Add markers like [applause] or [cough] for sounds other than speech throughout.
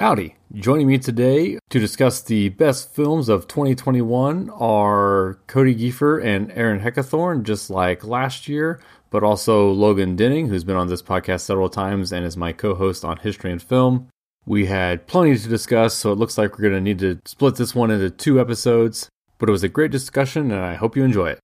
Howdy. Joining me today to discuss the best films of 2021 are Cody Giefer and Aaron Heckathorn, just like last year, but also Logan Denning, who's been on this podcast several times and is my co host on History and Film. We had plenty to discuss, so it looks like we're going to need to split this one into two episodes, but it was a great discussion and I hope you enjoy it.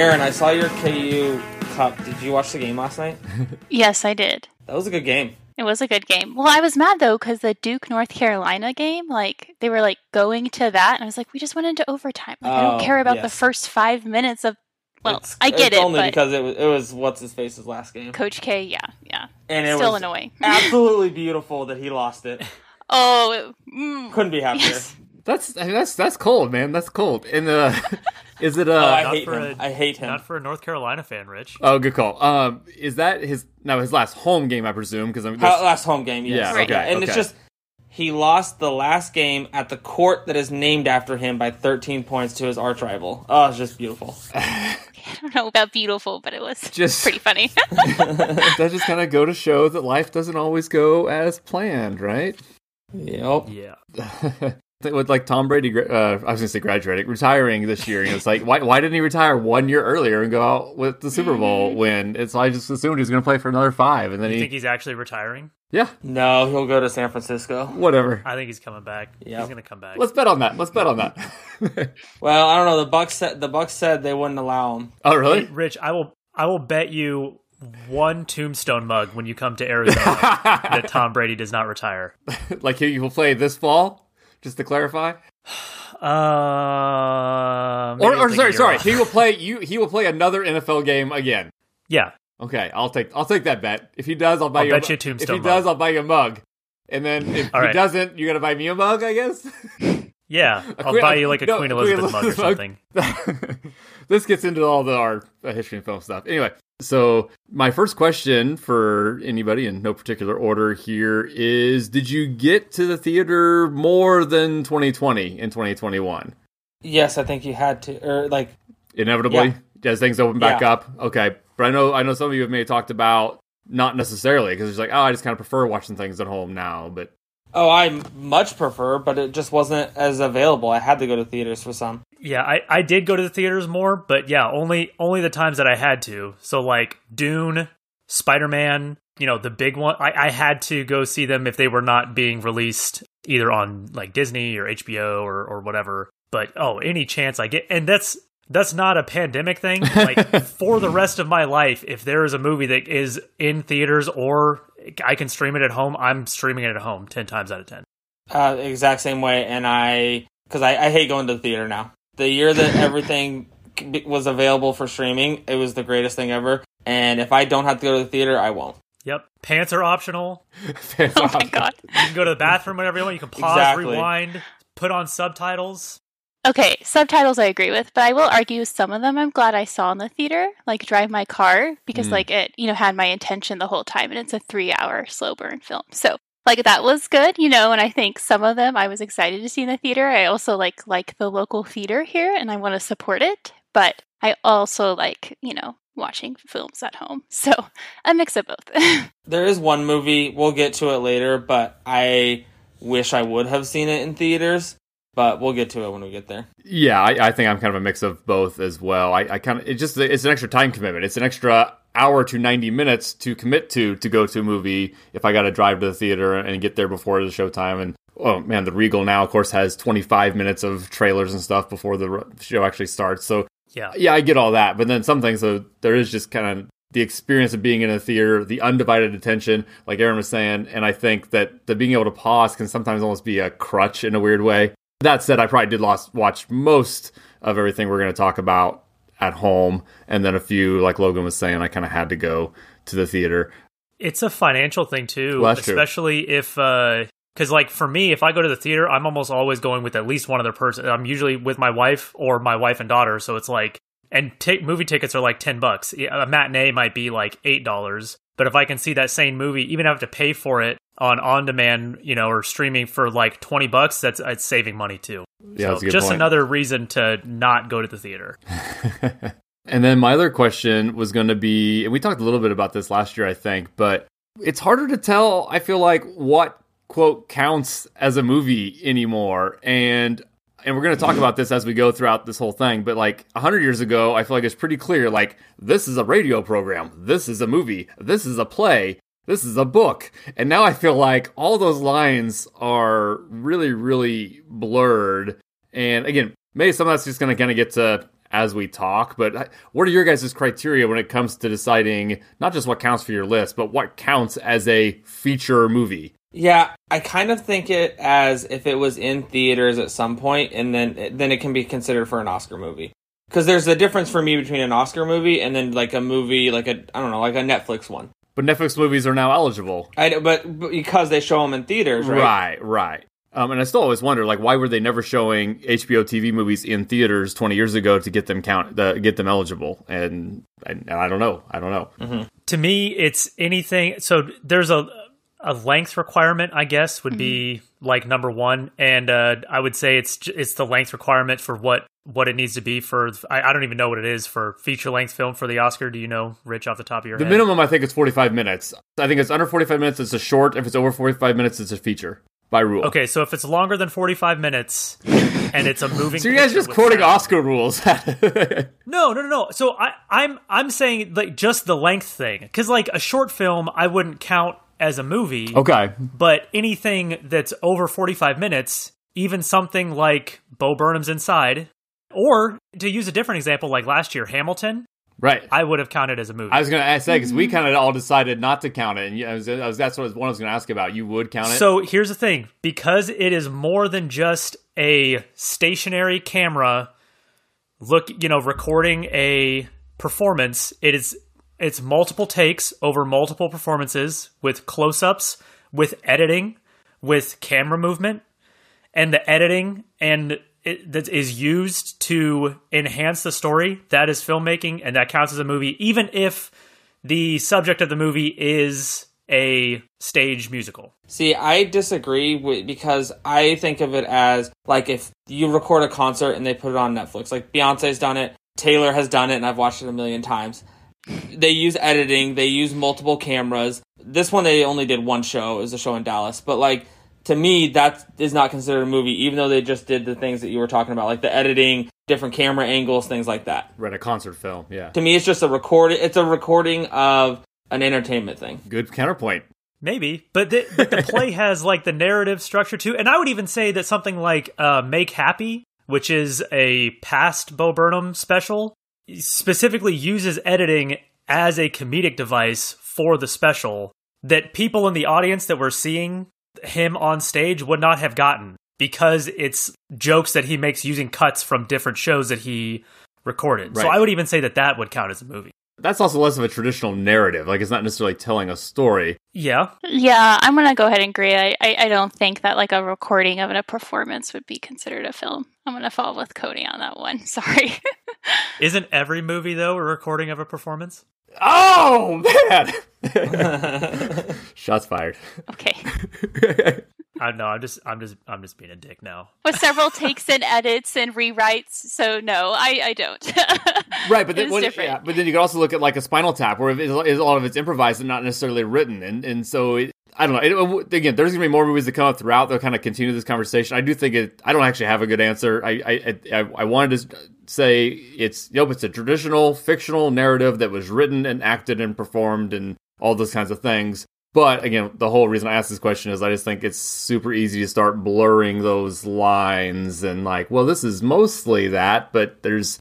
Aaron, I saw your KU Cup. Did you watch the game last night? [laughs] Yes, I did. That was a good game. It was a good game. Well, I was mad though because the Duke North Carolina game, like they were like going to that, and I was like, we just went into overtime. Like I Oh, don't care about the first five minutes of. Well, It's- I get it, only because it was, it was what's his face's last game, Coach K, yeah, yeah, and it still was annoying. [laughs] absolutely beautiful that he lost it. Oh, it- mm, Couldn't be happier. yes. That's I mean, that's that's cold, man. That's cold. And uh, [laughs] is it uh? Oh, I hate him. a- I hate him. Not for a North Carolina fan, Rich. Oh, good call. Um, is that his now his last home game? I presume because I'm How- last home game, yes. Yeah, Right. okay, and it's just he lost the last game at the court that is named after him by 13 points to his arch rival. Oh, it's just beautiful. [laughs] I don't know about beautiful, but it was Just- pretty funny. [laughs] that just kind of go to show that life doesn't always go as planned, right? Yep. Yeah. With like Tom Brady, uh, I was gonna say graduating, retiring this year. You know, it's like why why didn't he retire one year earlier and go out with the Super Bowl win? It's I just assumed he was gonna play for another five, and then You he think he's actually retiring? yeah No, he'll go to San Francisco. whatever. I think he's coming back. Yeah, He's gonna come back. Let's bet on that. Let's bet on that. [laughs] Well, I don't know. The Bucs said the Bucs said they wouldn't allow him. oh Hey, really? Rich, I will. I will bet you one tombstone mug when you come to Arizona [laughs] that Tom Brady does not retire. like he will play this fall, just to clarify. [sighs] Uh, Or, or sorry, sorry, off. he will play [laughs] you. He will play another NFL game again. Yeah, Okay, I'll take I'll take that bet. If he does, I'll buy I'll you. bet a, you a If tombstone he does, mug. I'll buy you a mug. And then if All he right. doesn't, you're gonna buy me a mug, I guess. [laughs] yeah. [laughs] I'll Queen- buy you like a no, Queen a Elizabeth mug or something. this gets into all the our uh, history and film stuff. Anyway, so my first question for anybody in no particular order here is: Did you get to the theater more than 2020 in 2021? Yes, I think you had to, or like Inevitably, Yeah. as things open back Yeah. up. Okay, but I know I know some of you have maybe talked about not necessarily because it's like oh I just kind of prefer watching things at home now, but Oh, I much prefer, but it just wasn't as available. I had to go to theaters for some. Yeah, I, I did go to the theaters more, but yeah, only only the times that I had to. So like Dune, Spider Man, you know, the big one. I, I had to go see them if they were not being released either on like Disney or HBO or, or whatever. But oh, any chance I get and that's that's not a pandemic thing. Like [laughs] for the rest of my life, if there is a movie that is in theaters or I can stream it at home, I'm streaming it at home ten times out of ten. Uh, exact same way, and I because I, I hate going to the theater now. The year that [laughs] everything was available for streaming, it was the greatest thing ever. And if I don't have to go to the theater, I won't. Yep. Pants are optional. [laughs] oh my god. You can go to the bathroom whenever you want. You can pause, Exactly. rewind, put on subtitles. Okay, subtitles I agree with, but I will argue some of them I'm glad I saw in the theater, like Drive My Car, because Mm. like it, you know, had my intention the whole time and it's a three hour slow burn film. So like that was good, you know, and I think some of them I was excited to see in the theater. I also like like the local theater here and I want to support it, but I also like, you know, watching films at home. [laughs] So a mix of both. [laughs] There is one movie we'll get to it later, but I wish I would have seen it in theaters. But we'll get to it when we get there. Yeah, I, I think I'm kind of a mix of both as well. I, I kind of it just it's an extra time commitment. It's an extra hour to 90 minutes to commit to to go to a movie if I got to drive to the theater and get there before the showtime. And oh man, the Regal now of course has 25 minutes of trailers and stuff before the show actually starts. So Yeah. yeah, I get all that. But then some things, so there is just kind of the experience of being in a theater, the undivided attention, like Aaron was saying. And I think that the being able to pause can sometimes almost be a crutch in a weird way. That said, I probably did lost, watch most of everything we're going to talk about at home. And then a few, like Logan was saying, I kind of had to go to the theater. It's a financial thing too, Well, that's true. especially if uh cuz like for me if I go to the theater, I'm almost always going with at least one other person. I'm usually with my wife or my wife and daughter, so it's like and t- movie tickets are like 10 bucks. A matinee might be like $8, But if I can see that same movie, even I have to pay for it on on demand, you know, or streaming for like twenty bucks, that's it's saving money too. Yeah, so that's a good just point. another reason to not go to the theater. [laughs] And then my other question was going to be, and we talked a little bit about this last year, I think, but it's harder to tell, I feel like, what quote counts as a movie anymore. And and we're going to talk about this as we go throughout this whole thing, but like 100 years ago, I feel like it's pretty clear like this is a radio program, this is a movie, this is a play, this is a book. And now I feel like all those lines are really really blurred. And again, maybe some of that's just going to kind of get to as we talk, but what are your guys' criteria when it comes to deciding not just what counts for your list, but what counts as a feature movie? Yeah, I kind of think it as if it was in theaters at some point, and then then it can be considered for an Oscar movie. Because there's a difference for me between an Oscar movie and then like a movie, like a I don't know, like a Netflix one. But Netflix movies are now eligible. I, but, but because they show them in theaters, right? Right, right. Um, and I still always wonder, like, why were they never showing HBO TV movies in theaters 20 years ago to get them count, uh, get them eligible? And, and, and I don't know. I don't know. To me, it's anything. So there's a a length requirement, I guess, would be like number one, and uh, I would say it's it's the length requirement for what what it needs to be for. I, I don't even know what it is for feature length film for the Oscar. Do you know, Rich, off the top of your The head? The minimum, I think, is 45 minutes. I think it's under 45 minutes, it's a short. If it's over 45 minutes, it's a feature by rule. Okay, so if it's longer than 45 minutes and it's a [laughs] moving So you guys just quoting sound- Oscar rules. [laughs] No, no, no, no. So I I'm I'm saying like just the length thing cuz like a short film I wouldn't count as a movie, okay. but anything that's over 45 minutes, even something like Bo Burnham's Inside or to use a different example like last year Hamilton, Right. I would have counted as a movie. I was going to say, because we mm-hmm. kind of all decided not to count it. And I was, I was, that's what one I was going to ask about. You would count it? So here's the thing because it is more than just a stationary camera look, you know, recording a performance, it is it's multiple takes over multiple performances with close-ups, with editing, with camera movement, and the editing and it, that is used to enhance the story. That is filmmaking, and that counts as a movie, even if the subject of the movie is a stage musical. See, I disagree with, because I think of it as like if you record a concert and they put it on Netflix. Like Beyonce's done it, Taylor has done it, and I've watched it a million times. They use editing, they use multiple cameras. This one they only did one show, it was a show in Dallas. But like to me, that is not considered a movie, even though they just did the things that you were talking about, like the editing, different camera angles, things like that. Right, a concert film. Yeah. To me, it's just a record. It's a recording of an entertainment thing. Good counterpoint. Maybe, but the, but the play [laughs] has like the narrative structure too, and I would even say that something like uh, "Make Happy," which is a past Bo Burnham special, specifically uses editing as a comedic device for the special that people in the audience that were seeing him on stage would not have gotten because it's jokes that he makes using cuts from different shows that he recorded. So I would even say that that would count as a movie. That's also less of a traditional narrative. Like, it's not necessarily telling a story. Yeah, Yeah, I'm gonna go ahead and agree. I, I, I don't think that like a recording of a performance would be considered a film. I'm gonna fall with Cody on that one. [laughs] Sorry. isn't every movie though a recording of a performance? Oh, man! [laughs] [laughs] Shots fired. okay. I know. I'm just, I'm just, I'm just being a dick now. [laughs] With several takes and edits and rewrites, so no, I, I don't. [laughs] Right, but then, when- different. yeah, but then you could also look at like a Spinal Tap, where it's, it's a lot of it's improvised and not necessarily written, and and so it, I don't know. It, again, there's gonna be more movies that come up throughout. They'll kind of continue this conversation. I do think it. I don't actually have a good answer. I I I, I wanted to say it's nope. It's a traditional fictional narrative that was written and acted and performed and all those kinds of things. But again, the whole reason I asked this question is I just think it's super easy to start blurring those lines and like, well, this is mostly that, but there's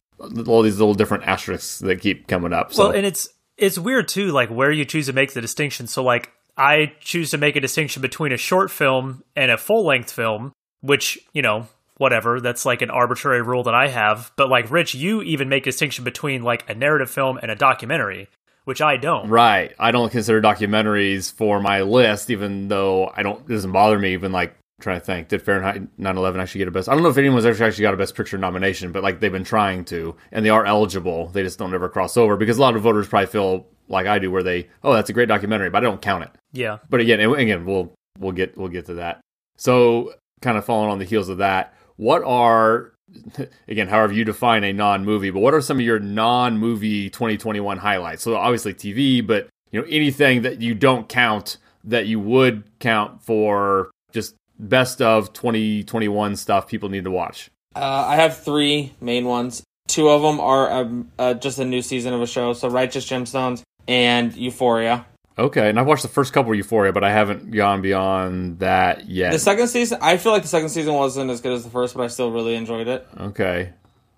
all these little different asterisks that keep coming up. So Well, and it's it's weird too, like where you choose to make the distinction. So, like, I choose to make a distinction between a short film and a full length film, which you know, whatever. That's like an arbitrary rule that I have. But like, Rich, you even make a distinction between like a narrative film and a documentary, which I don't. Right. I don't consider documentaries for my list, even though I don't. It doesn't bother me. Even like trying to think, did Fahrenheit 9/11 actually get a best? I don't know if anyone's actually actually got a Best Picture nomination, but like they've been trying to, and they are eligible. They just don't ever cross over because a lot of voters probably feel like I do, where they, oh, that's a great documentary, but I don't count it. Yeah. But again, again, we'll we'll get we'll get to that. So, kind of following on the heels of that, what are [laughs] again, however you define a non-movie, but what are some of your non-movie 2021 highlights? So obviously TV, but you know anything that you don't count that you would count for just best of 2021 stuff people need to watch. Uh, I have three main ones. Two of them are um, uh, just a new season of a show. So Righteous Gemstones and Euphoria. Okay, and I've watched the first couple of Euphoria, but I haven't gone beyond that yet. The second season, I feel like the second season wasn't as good as the first, but I still really enjoyed it. Okay.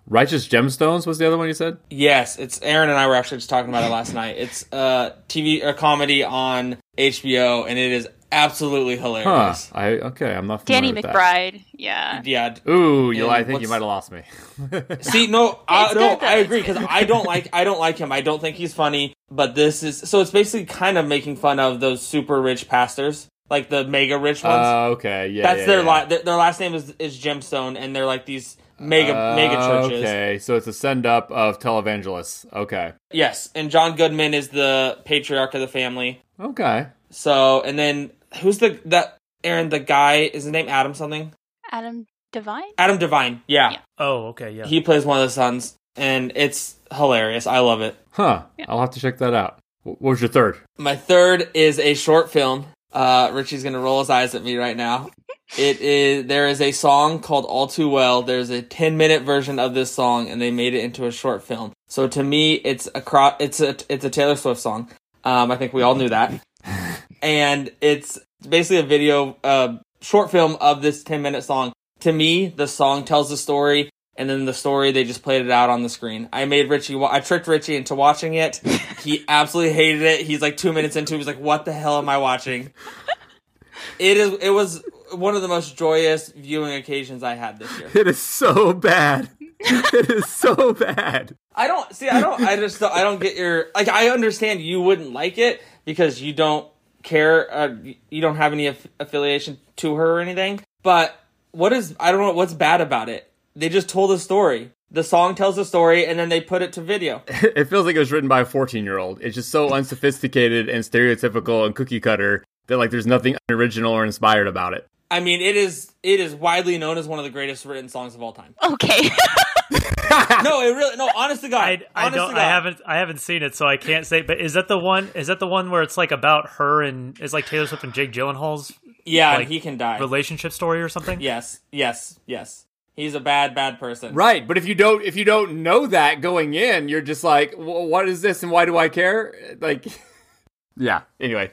Righteous Gemstones was the other one you said? Yes, it's Aaron and I were actually just talking about it last night. It's a TV a comedy on HBO, and it is absolutely Huh. hilarious. I okay, I'm not Danny with McBride. Yeah. Yeah. That. Ooh, you I think you might have lost me. [laughs] See, no, I, no. I agree because I don't like I don't like him. I don't think he's funny. But this is so it's basically kind of making fun of those super rich pastors, like the mega rich ones. Uh, okay, yeah. That's yeah, their, yeah. li- their their last name is is Gemstone, and they're like these mega mega Uh, churches. Okay, so it's a send up of televangelists. Okay. Yes, and John Goodman is the patriarch of the family. Okay. So, and then who's the that Aaron the guy is his name Adam something? Adam Devine? Adam Devine. Yeah, Yeah. Oh, okay, yeah. he plays one of the sons, and it's hilarious. I love it. Huh. Yeah. I'll have to check that out. Wh- What was your third? My third is a short film. Uh, Richie's gonna roll his eyes at me right now. [laughs] It is there is a song called All Too Well. There's a 10 minute version of this song, and they made it into a short film. So to me, it's a cro- it's a it's a Taylor Swift song. Um, I think we all knew that, and it's basically a video, uh, short film of this 10 minute song. To me, the song tells the story, and then the story they just played it out on the screen. I made Richie, wa- I tricked Richie into watching it. [laughs] He absolutely hated it. He's like two minutes into, it, he's like, "What the hell am I watching?" It is. It was one of the most joyous viewing occasions I had this year. It is so bad. it is so bad. I don't see. I don't. I just. Don't, I don't get your. Like. I understand you wouldn't like it because you don't care. Uh, you don't have any aff- affiliation to her or anything. But what is? I don't know. What's bad about it? They just told a story. The song tells a story, and then they put it to video. [laughs] It feels like it was written by a 14 year old. It's just so unsophisticated and stereotypical and cookie cutter that like there's nothing original or inspired about it. I mean, it is. It is widely known as one of the greatest written songs of all time. [laughs] Okay. [laughs] No, it really. No, honest to God. I, I honest don't to I haven't I haven't seen it so I can't say but is that the one is that the one where it's like about her and it's like Taylor Swift and Jake Gyllenhaal's Yeah, like, he can die. relationship story or something? Yes, yes, yes. He's a bad, bad person. Right, but if you don't if you don't know that going in, you're just like, what is this and why do I care? Like, [laughs] yeah. Anyway,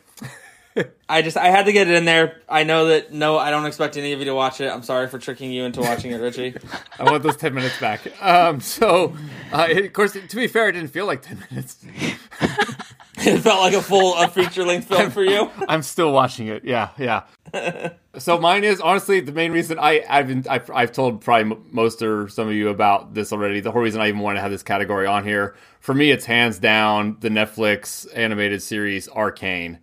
[laughs] I just I had to get it in there. I know that no, I don't expect any of you to watch it. I'm sorry for tricking you into watching it, Richie. [laughs] I want those 10 minutes back. Um, so, uh, it- of course, to be fair, it didn't feel like 10 minutes. [laughs] it felt like a full a feature length film for you. I'm still watching it. Yeah, yeah. so mine is honestly the main reason I I've been I've, I've told probably most or some of you about this already. The whole reason I even want to have this category on here for me, it's hands down the Netflix animated series Arcane,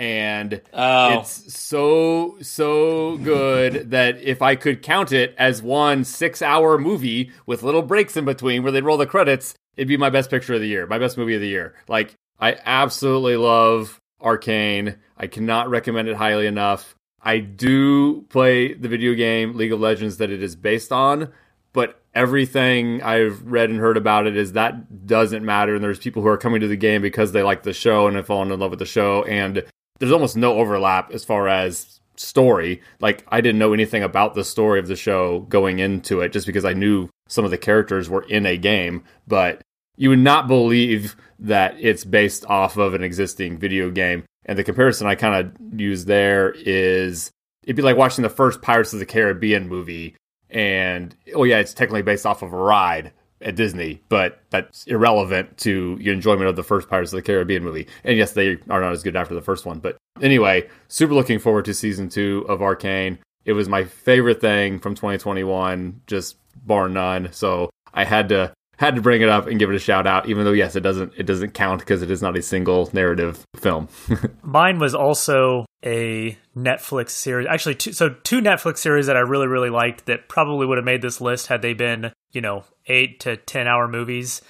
and Oh. it's so so good that if I could count it as one six hour movie with little breaks in between where they roll the credits, it'd be my best picture of the year, my best movie of the year. Like I absolutely love Arcane. I cannot recommend it highly enough. I do play the video game League of Legends that it is based on, but everything I've read and heard about it is that doesn't matter. And there's people who are coming to the game because they like the show and have fallen in love with the show. And there's almost no overlap as far as story. Like, I didn't know anything about the story of the show going into it just because I knew some of the characters were in a game. But you would not believe that it's based off of an existing video game. And the comparison I kind of use there is it'd be like watching the first Pirates of the Caribbean movie. And oh, yeah, it's technically based off of a ride at Disney, but that's irrelevant to your enjoyment of the first Pirates of the Caribbean movie. And yes, they are not as good after the first one. But anyway, super looking forward to season two of Arcane. It was my favorite thing from 2021, just bar none. So I had to had to bring it up and give it a shout out, even though yes, it doesn't it doesn't count because it is not a single narrative film. [laughs] Mine was also a Netflix series. Actually, two, so two Netflix series that I really, really liked that probably would have made this list had they been, you know, eight to 10 hour movies.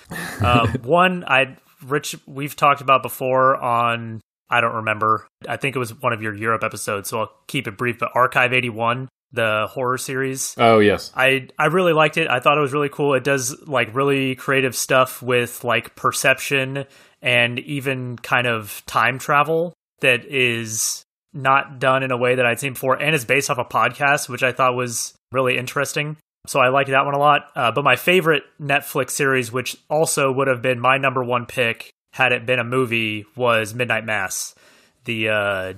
Um, [laughs] one, I Rich, we've talked about before on I don't remember. I think it was one of your Europe episodes, so I'll keep it brief. But Archive 81, the horror series. Oh yes, I I really liked it. I thought it was really cool. It does like really creative stuff with like perception and even kind of time travel that is not done in a way that I'd seen before, and it's based off a podcast, which I thought was really interesting. So I liked that one a lot. Uh, but my favorite Netflix series, which also would have been my number one pick had it been a movie, was Midnight Mass. The uh,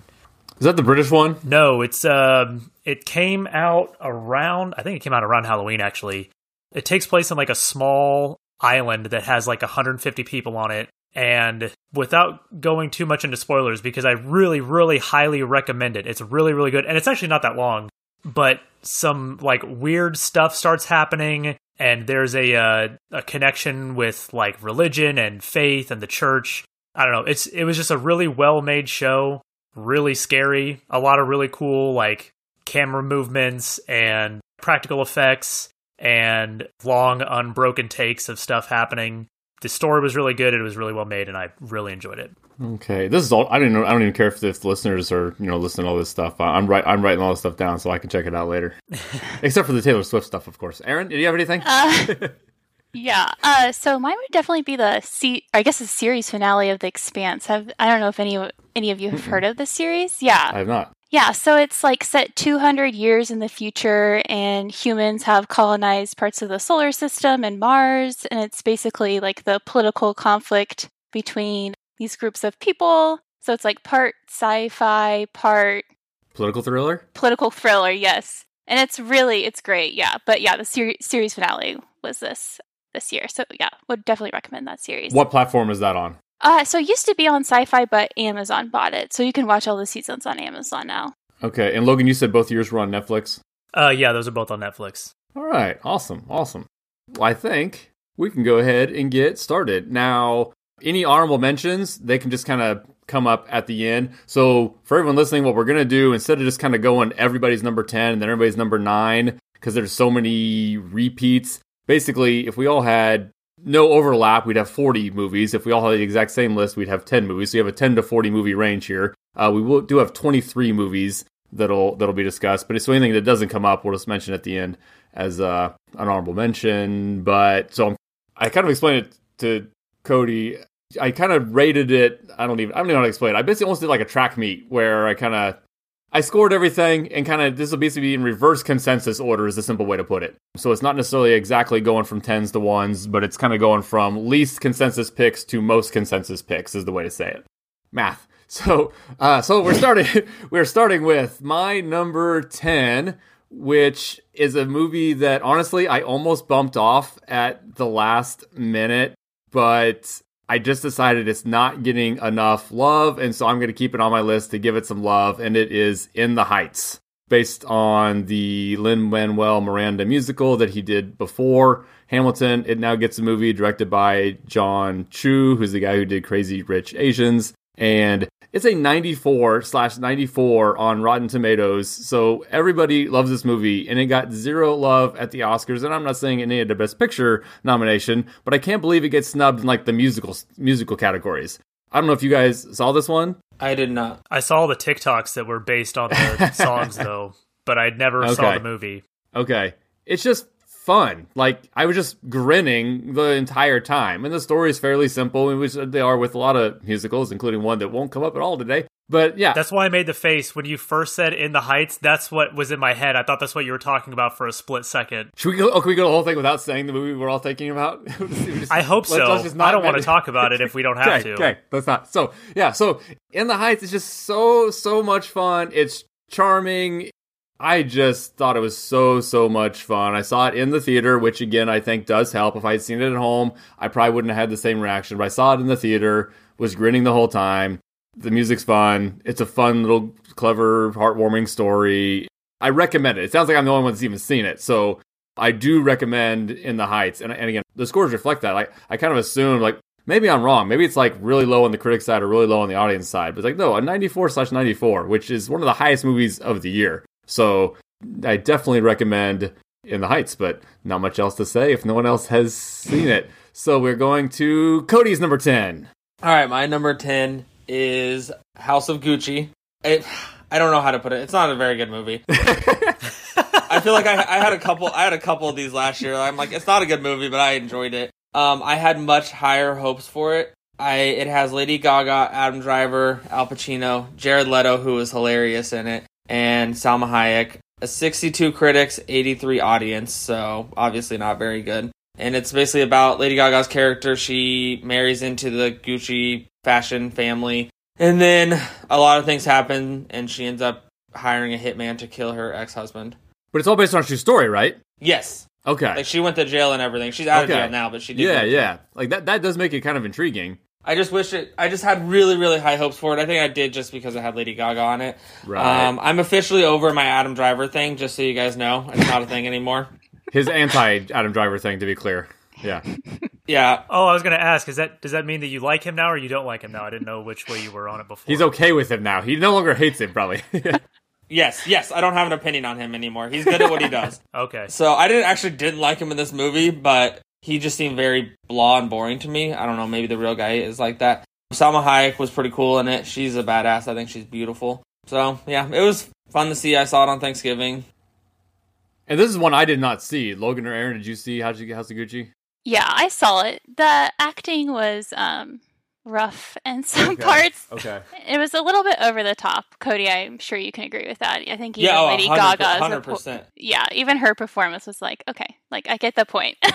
is that the British one? No, it's um, it came out around. I think it came out around Halloween. Actually, it takes place in like a small island that has like 150 people on it. And without going too much into spoilers, because I really, really highly recommend it. It's really, really good, and it's actually not that long. But some like weird stuff starts happening, and there's a uh, a connection with like religion and faith and the church. I don't know. It's it was just a really well made show, really scary, a lot of really cool like camera movements and practical effects and long unbroken takes of stuff happening. The story was really good. It was really well made, and I really enjoyed it. Okay, this is all. I don't know. I don't even care if, if the listeners are you know listening to all this stuff. I'm right. I'm writing all this stuff down so I can check it out later. [laughs] Except for the Taylor Swift stuff, of course. Aaron, did you have anything? Uh, [laughs] yeah. Uh, so mine would definitely be the se- I guess the series finale of The Expanse. Have I don't know if any any of you have [laughs] heard of this series? Yeah, I have not. Yeah, so it's like set 200 years in the future, and humans have colonized parts of the solar system and Mars, and it's basically like the political conflict between these groups of people. So it's like part sci fi, part political thriller? Political thriller, yes. And it's really, it's great, yeah. But yeah, the ser- series finale was this this year. So yeah, would definitely recommend that series. What platform is that on? Uh, so it used to be on Syfy, but Amazon bought it, so you can watch all the seasons on Amazon now. Okay, and Logan, you said both yours were on Netflix. Uh, yeah, those are both on Netflix. All right, awesome, awesome. Well, I think we can go ahead and get started now. Any honorable mentions, they can just kind of come up at the end. So for everyone listening, what we're gonna do instead of just kind of going everybody's number ten and then everybody's number nine because there's so many repeats. Basically, if we all had no overlap, we'd have 40 movies. If we all had the exact same list, we'd have 10 movies. So you have a 10 to 40 movie range here. Uh, we will do have 23 movies that'll that'll be discussed. But if so anything that doesn't come up, we'll just mention at the end as uh, an honorable mention. But so I kind of explained it to Cody. I kind of rated it. I don't even I don't even know how to explain it. I basically almost did like a track meet where I kind of I scored everything and kind of this will basically be in reverse consensus order is the simple way to put it. So it's not necessarily exactly going from tens to ones, but it's kind of going from least consensus picks to most consensus picks is the way to say it. Math. [laughs] So uh, so we're starting [laughs] we're starting with my number ten, which is a movie that honestly I almost bumped off at the last minute, but I just decided it's not getting enough love, and so I'm going to keep it on my list to give it some love, and it is In the Heights, based on the Lin Manuel Miranda musical that he did before Hamilton. It now gets a movie directed by Jon Chu, who's the guy who did Crazy Rich Asians, and it's a 94 slash 94 on Rotten Tomatoes. So everybody loves this movie, and it got zero love at the Oscars. And I'm not saying it needed a Best Picture nomination, but I can't believe it gets snubbed in like the musical musical categories. I don't know if you guys saw this one. I did not. I saw the TikToks that were based on the [laughs] songs though, but I never okay. saw the movie. Okay. It's just fun. Like I was just grinning the entire time. And the story is fairly simple, which they are with a lot of musicals, including one that won't come up at all today. But yeah, that's why I made the face when you first said "In the Heights." That's what was in my head. I thought that's what you were talking about for a split second. Should we go? Oh, can we go the whole thing without saying the movie we're all thinking about? [laughs] just, I hope so. I don't want to talk about it if we don't have okay, to. Okay, let's not. So yeah, so "In the Heights" is just so so much fun. It's charming. I just thought it was so, so much fun. I saw it in the theater, which again, I think does help. If I had seen it at home, I probably wouldn't have had the same reaction, but I saw it in the theater, was grinning the whole time. The music's fun. It's a fun little, clever, heartwarming story. I recommend it. It sounds like I'm the only one that's even seen it. So I do recommend In the Heights. And, and again, the scores reflect that. Like, I kind of assumed, like, maybe I'm wrong. Maybe it's like really low on the critic side or really low on the audience side. But it's like, no, a 94 slash 94, which is one of the highest movies of the year. So I definitely recommend in the Heights, but not much else to say if no one else has seen it. So we're going to Cody's number 10. All right, my number 10 is House of Gucci. It, I don't know how to put it. It's not a very good movie. [laughs] I feel like I, I had a couple. I had a couple of these last year. I'm like, it's not a good movie, but I enjoyed it. Um, I had much higher hopes for it. I it has Lady Gaga, Adam Driver, Al Pacino, Jared Leto, who is hilarious in it, and Salma Hayek. A 62 critics, 83 audience, so obviously not very good. And it's basically about Lady Gaga's character. She marries into the Gucci fashion family, and then a lot of things happen, and she ends up hiring a hitman to kill her ex husband. But it's all based on true story, right? Yes, Okay. like she went to jail and everything. She's out Okay. of jail now, but she did. yeah, yeah. Like that that does make it kind of intriguing. I just wish it. I just had really, really high hopes for it. I think I did just because it had Lady Gaga on it. Right. Um, I'm officially over my Adam Driver thing. Just so you guys know, it's not a thing anymore. His anti Adam Driver thing to be clear. Yeah. [laughs] Yeah, Oh, I was going to ask, is that does that mean that you like him now or you don't like him now? I didn't know which way you were on it before. He's okay with him now. He no longer hates him probably. [laughs] yes, yes. I don't have an opinion on him anymore. He's good at what he does. [laughs] Okay. So I didn't actually didn't like him in this movie, but he just seemed very blah and boring to me. I don't know. Maybe the real guy is like that. Salma Hayek was pretty cool in it. She's a badass. I think she's beautiful. So yeah, it was fun to see. I saw it on Thanksgiving. and this is one I did not see. Logan or Aaron, did you see How'd you get House of Gucci? Yeah, I saw it. The acting was um rough [laughs] in some Okay. parts. Okay. It was a little bit over the top. Cody, I'm sure you can agree with that. I think even Yeah, oh, Lady 100, Gaga's hundred repo- percent. yeah, even her performance was like, okay, like I get the point. [laughs]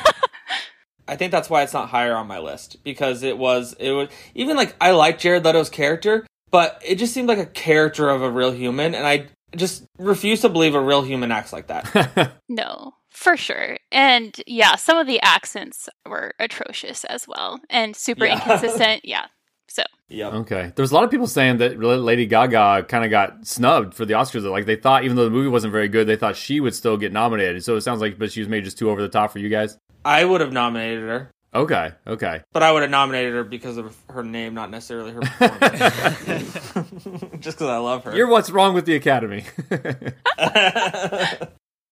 I think that's why it's not higher on my list because it was it was even like I like Jared Leto's character, but it just seemed like a character of a real human, and I just refuse to believe a real human acts like that. [laughs] no, for sure. And yeah, some of the accents were atrocious as well and super Yeah. inconsistent. Yeah. So yeah, Okay. There's a lot of people saying that Lady Gaga kind of got snubbed for the Oscars. Like they thought, even though the movie wasn't very good, they thought she would still get nominated. So it sounds like, but she was made just too over the top for you guys. I would have nominated her, Okay. Okay. but I would have nominated her because of her name, not necessarily her [laughs] performance. [laughs] just because I love her. You're what's wrong with the Academy. [laughs]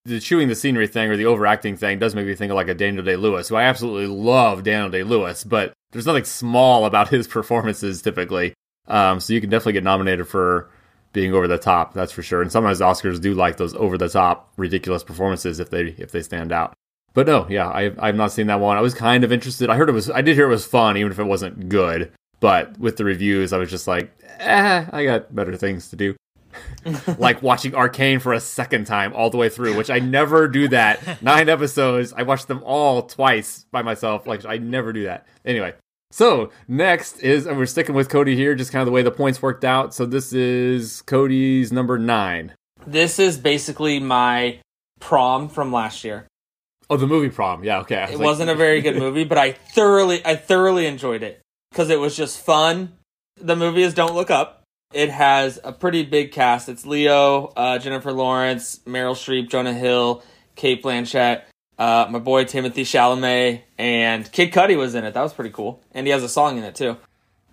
the chewing the scenery thing or the overacting thing does make me think of like a Daniel Day Lewis, who I absolutely love Daniel Day Lewis, but there's nothing small about [laughs] his performances typically. Um, so you can definitely get nominated for being over the top, that's for sure. And sometimes Oscars do like those over the top, ridiculous performances if they if they stand out. But no, yeah, I, I've not seen that one. I was kind of interested. I heard it was, I did hear it was fun, even if it wasn't good. But with the reviews, I was just like, eh, I got better things to do [laughs] like watching Arcane for a second time all the way through, which I never do that. Nine episodes, I watched them all twice by myself. Like I never do that. Anyway, so next is, and we're sticking with Cody here, just kind of the way the points worked out. So this is Cody's number nine. this is basically my prom from last year. Oh, the movie prom. Yeah, okay. I It was like- wasn't a very good movie, but I thoroughly, I thoroughly enjoyed it because it was just fun. The movie is Don't Look Up. It has a pretty big cast. It's Leo, uh, Jennifer Lawrence, Meryl Streep, Jonah Hill, Cate Blanchett, uh, my boy Timothy Chalamet, and Kid Cudi was in it. That was pretty cool, and he has a song in it too.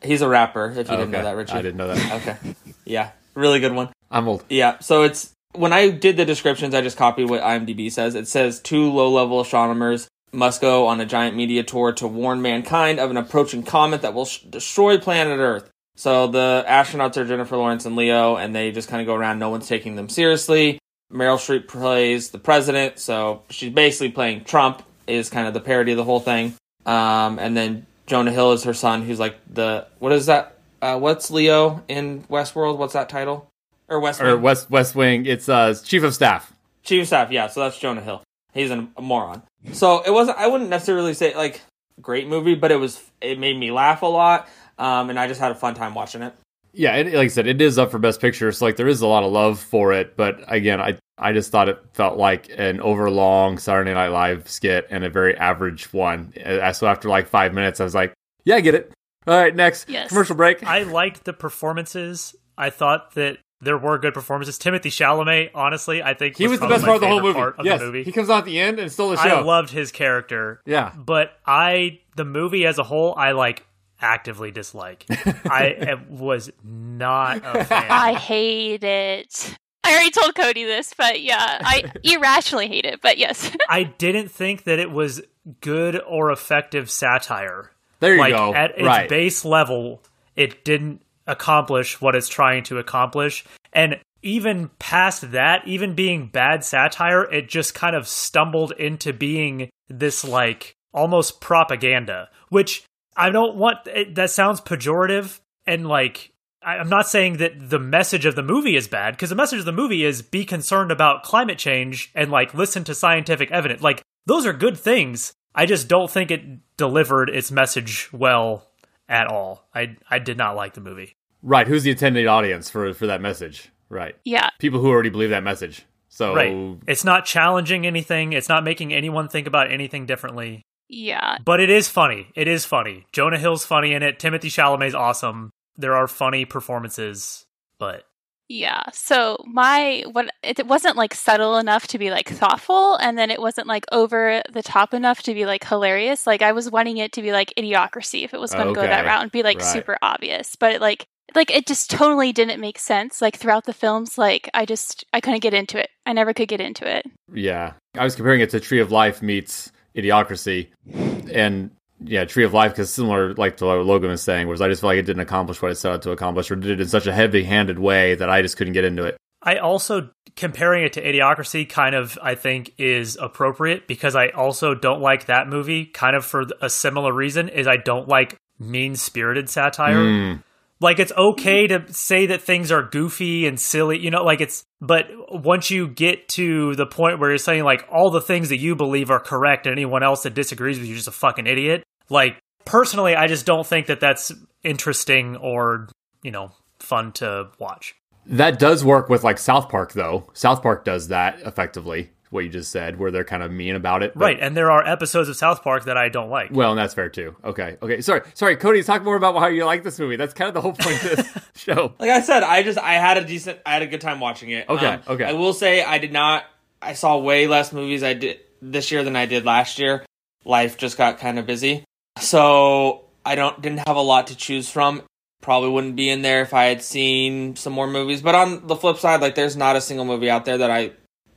He's a rapper. If you Oh, didn't know that, Richard. I didn't know that. [laughs] Okay, yeah, really good one. I'm old. Yeah, so it's when I did the descriptions, I just copied what IMDb says. It says two low-level astronomers must go on a giant media tour to warn mankind of an approaching comet that will sh- destroy planet Earth. So the astronauts are Jennifer Lawrence and Leo, and they just kind of go around. No one's taking them seriously. Meryl Streep plays the president, so she's basically playing Trump. Is kind of the parody of the whole thing. Um, and then Jonah Hill is her son, who's like the what is that? Uh, what's Leo in Westworld? What's that title? Or West Or West West Wing. It's uh, chief of staff. Chief of Staff, yeah, so that's Jonah Hill. He's an, a moron. So it wasn't. I wouldn't necessarily say like great movie, but it was. It made me laugh a lot, um, and I just had a fun time watching it. Yeah, it, like I said, it is up for Best Picture, so like there is a lot of love for it. But again, I I just thought it felt like an overlong Saturday Night Live skit and a very average one. Uh, So after like five minutes, I was like, yeah, I get it. All right, next Yes. commercial break. I liked the performances. I thought that there were good performances. Timothy Chalamet, honestly, I think he was the best part of the whole movie. part of yes, the movie. he comes out at the end and stole the I show. loved his character. yeah, but I the movie as a whole I like actively dislike. [laughs] I was not a [laughs] fan. I hate it. I already told Cody this, but yeah, I [laughs] irrationally hate it. But yes, I didn't think that it was good or effective satire. There you like go. at its right. base level, it didn't accomplish what it's trying to accomplish. And even past that, even being bad satire, it just kind of stumbled into being this like almost propaganda, which I don't want. It, that sounds pejorative and like. I- I'm not saying that the message of the movie is bad because the message of the movie is be concerned about climate change and like listen to scientific evidence. Like those are good things. I just don't think it delivered its message well at all. I I did not like the movie. right. Who's the intended audience for for that message? Right. yeah, People who already believe that message. So Right. It's not challenging anything. It's not making anyone think about anything differently. Yeah, But it is funny. It is funny. Jonah Hill's funny in it. Timothy Chalamet's awesome. There are funny performances, but yeah. So my what it wasn't like subtle enough to be like thoughtful, and then it wasn't like over the top enough to be like hilarious. Like I was wanting it to be like Idiocracy if it was going to go that route and be like Right. super obvious, but it, like like it just totally didn't make sense. Like throughout the films, like I just I couldn't get into it. I never could get into it. yeah, I was comparing it to Tree of Life meets Idiocracy, and yeah, Tree of Life because similar like to what Logan was saying, was I just feel like it didn't accomplish what it set out to accomplish, or did it in such a heavy-handed way that I just couldn't get into it. I also comparing it to Idiocracy kind of I think is appropriate because I also don't like that movie kind of for a similar reason is I don't like mean-spirited satire. Mm. Like it's okay to say that things are goofy and silly you know like it's but once you get to the point where you're saying like all the things that you believe are correct and anyone else that disagrees with you is just a fucking idiot like personally i just don't think that that's interesting or you know fun to watch That does work with like South Park though. South Park does that effectively. What you just said, where they're kind of mean about it, but- right and there are episodes of south park that i don't like Well, and that's fair too. Okay, okay. Sorry, sorry, Cody. Talk more about how you like this movie. That's kind of the whole point of this [laughs] show. Like I said, I just I had a decent I had a good time watching it. Um, Okay, okay. I will say I did not I saw way less movies I did this year than I did last year. Life just got kind of busy. So, I don't didn't have a lot to choose from. Probably wouldn't be in there if I had seen some more movies. But on the flip side, like there's not a single movie out there that I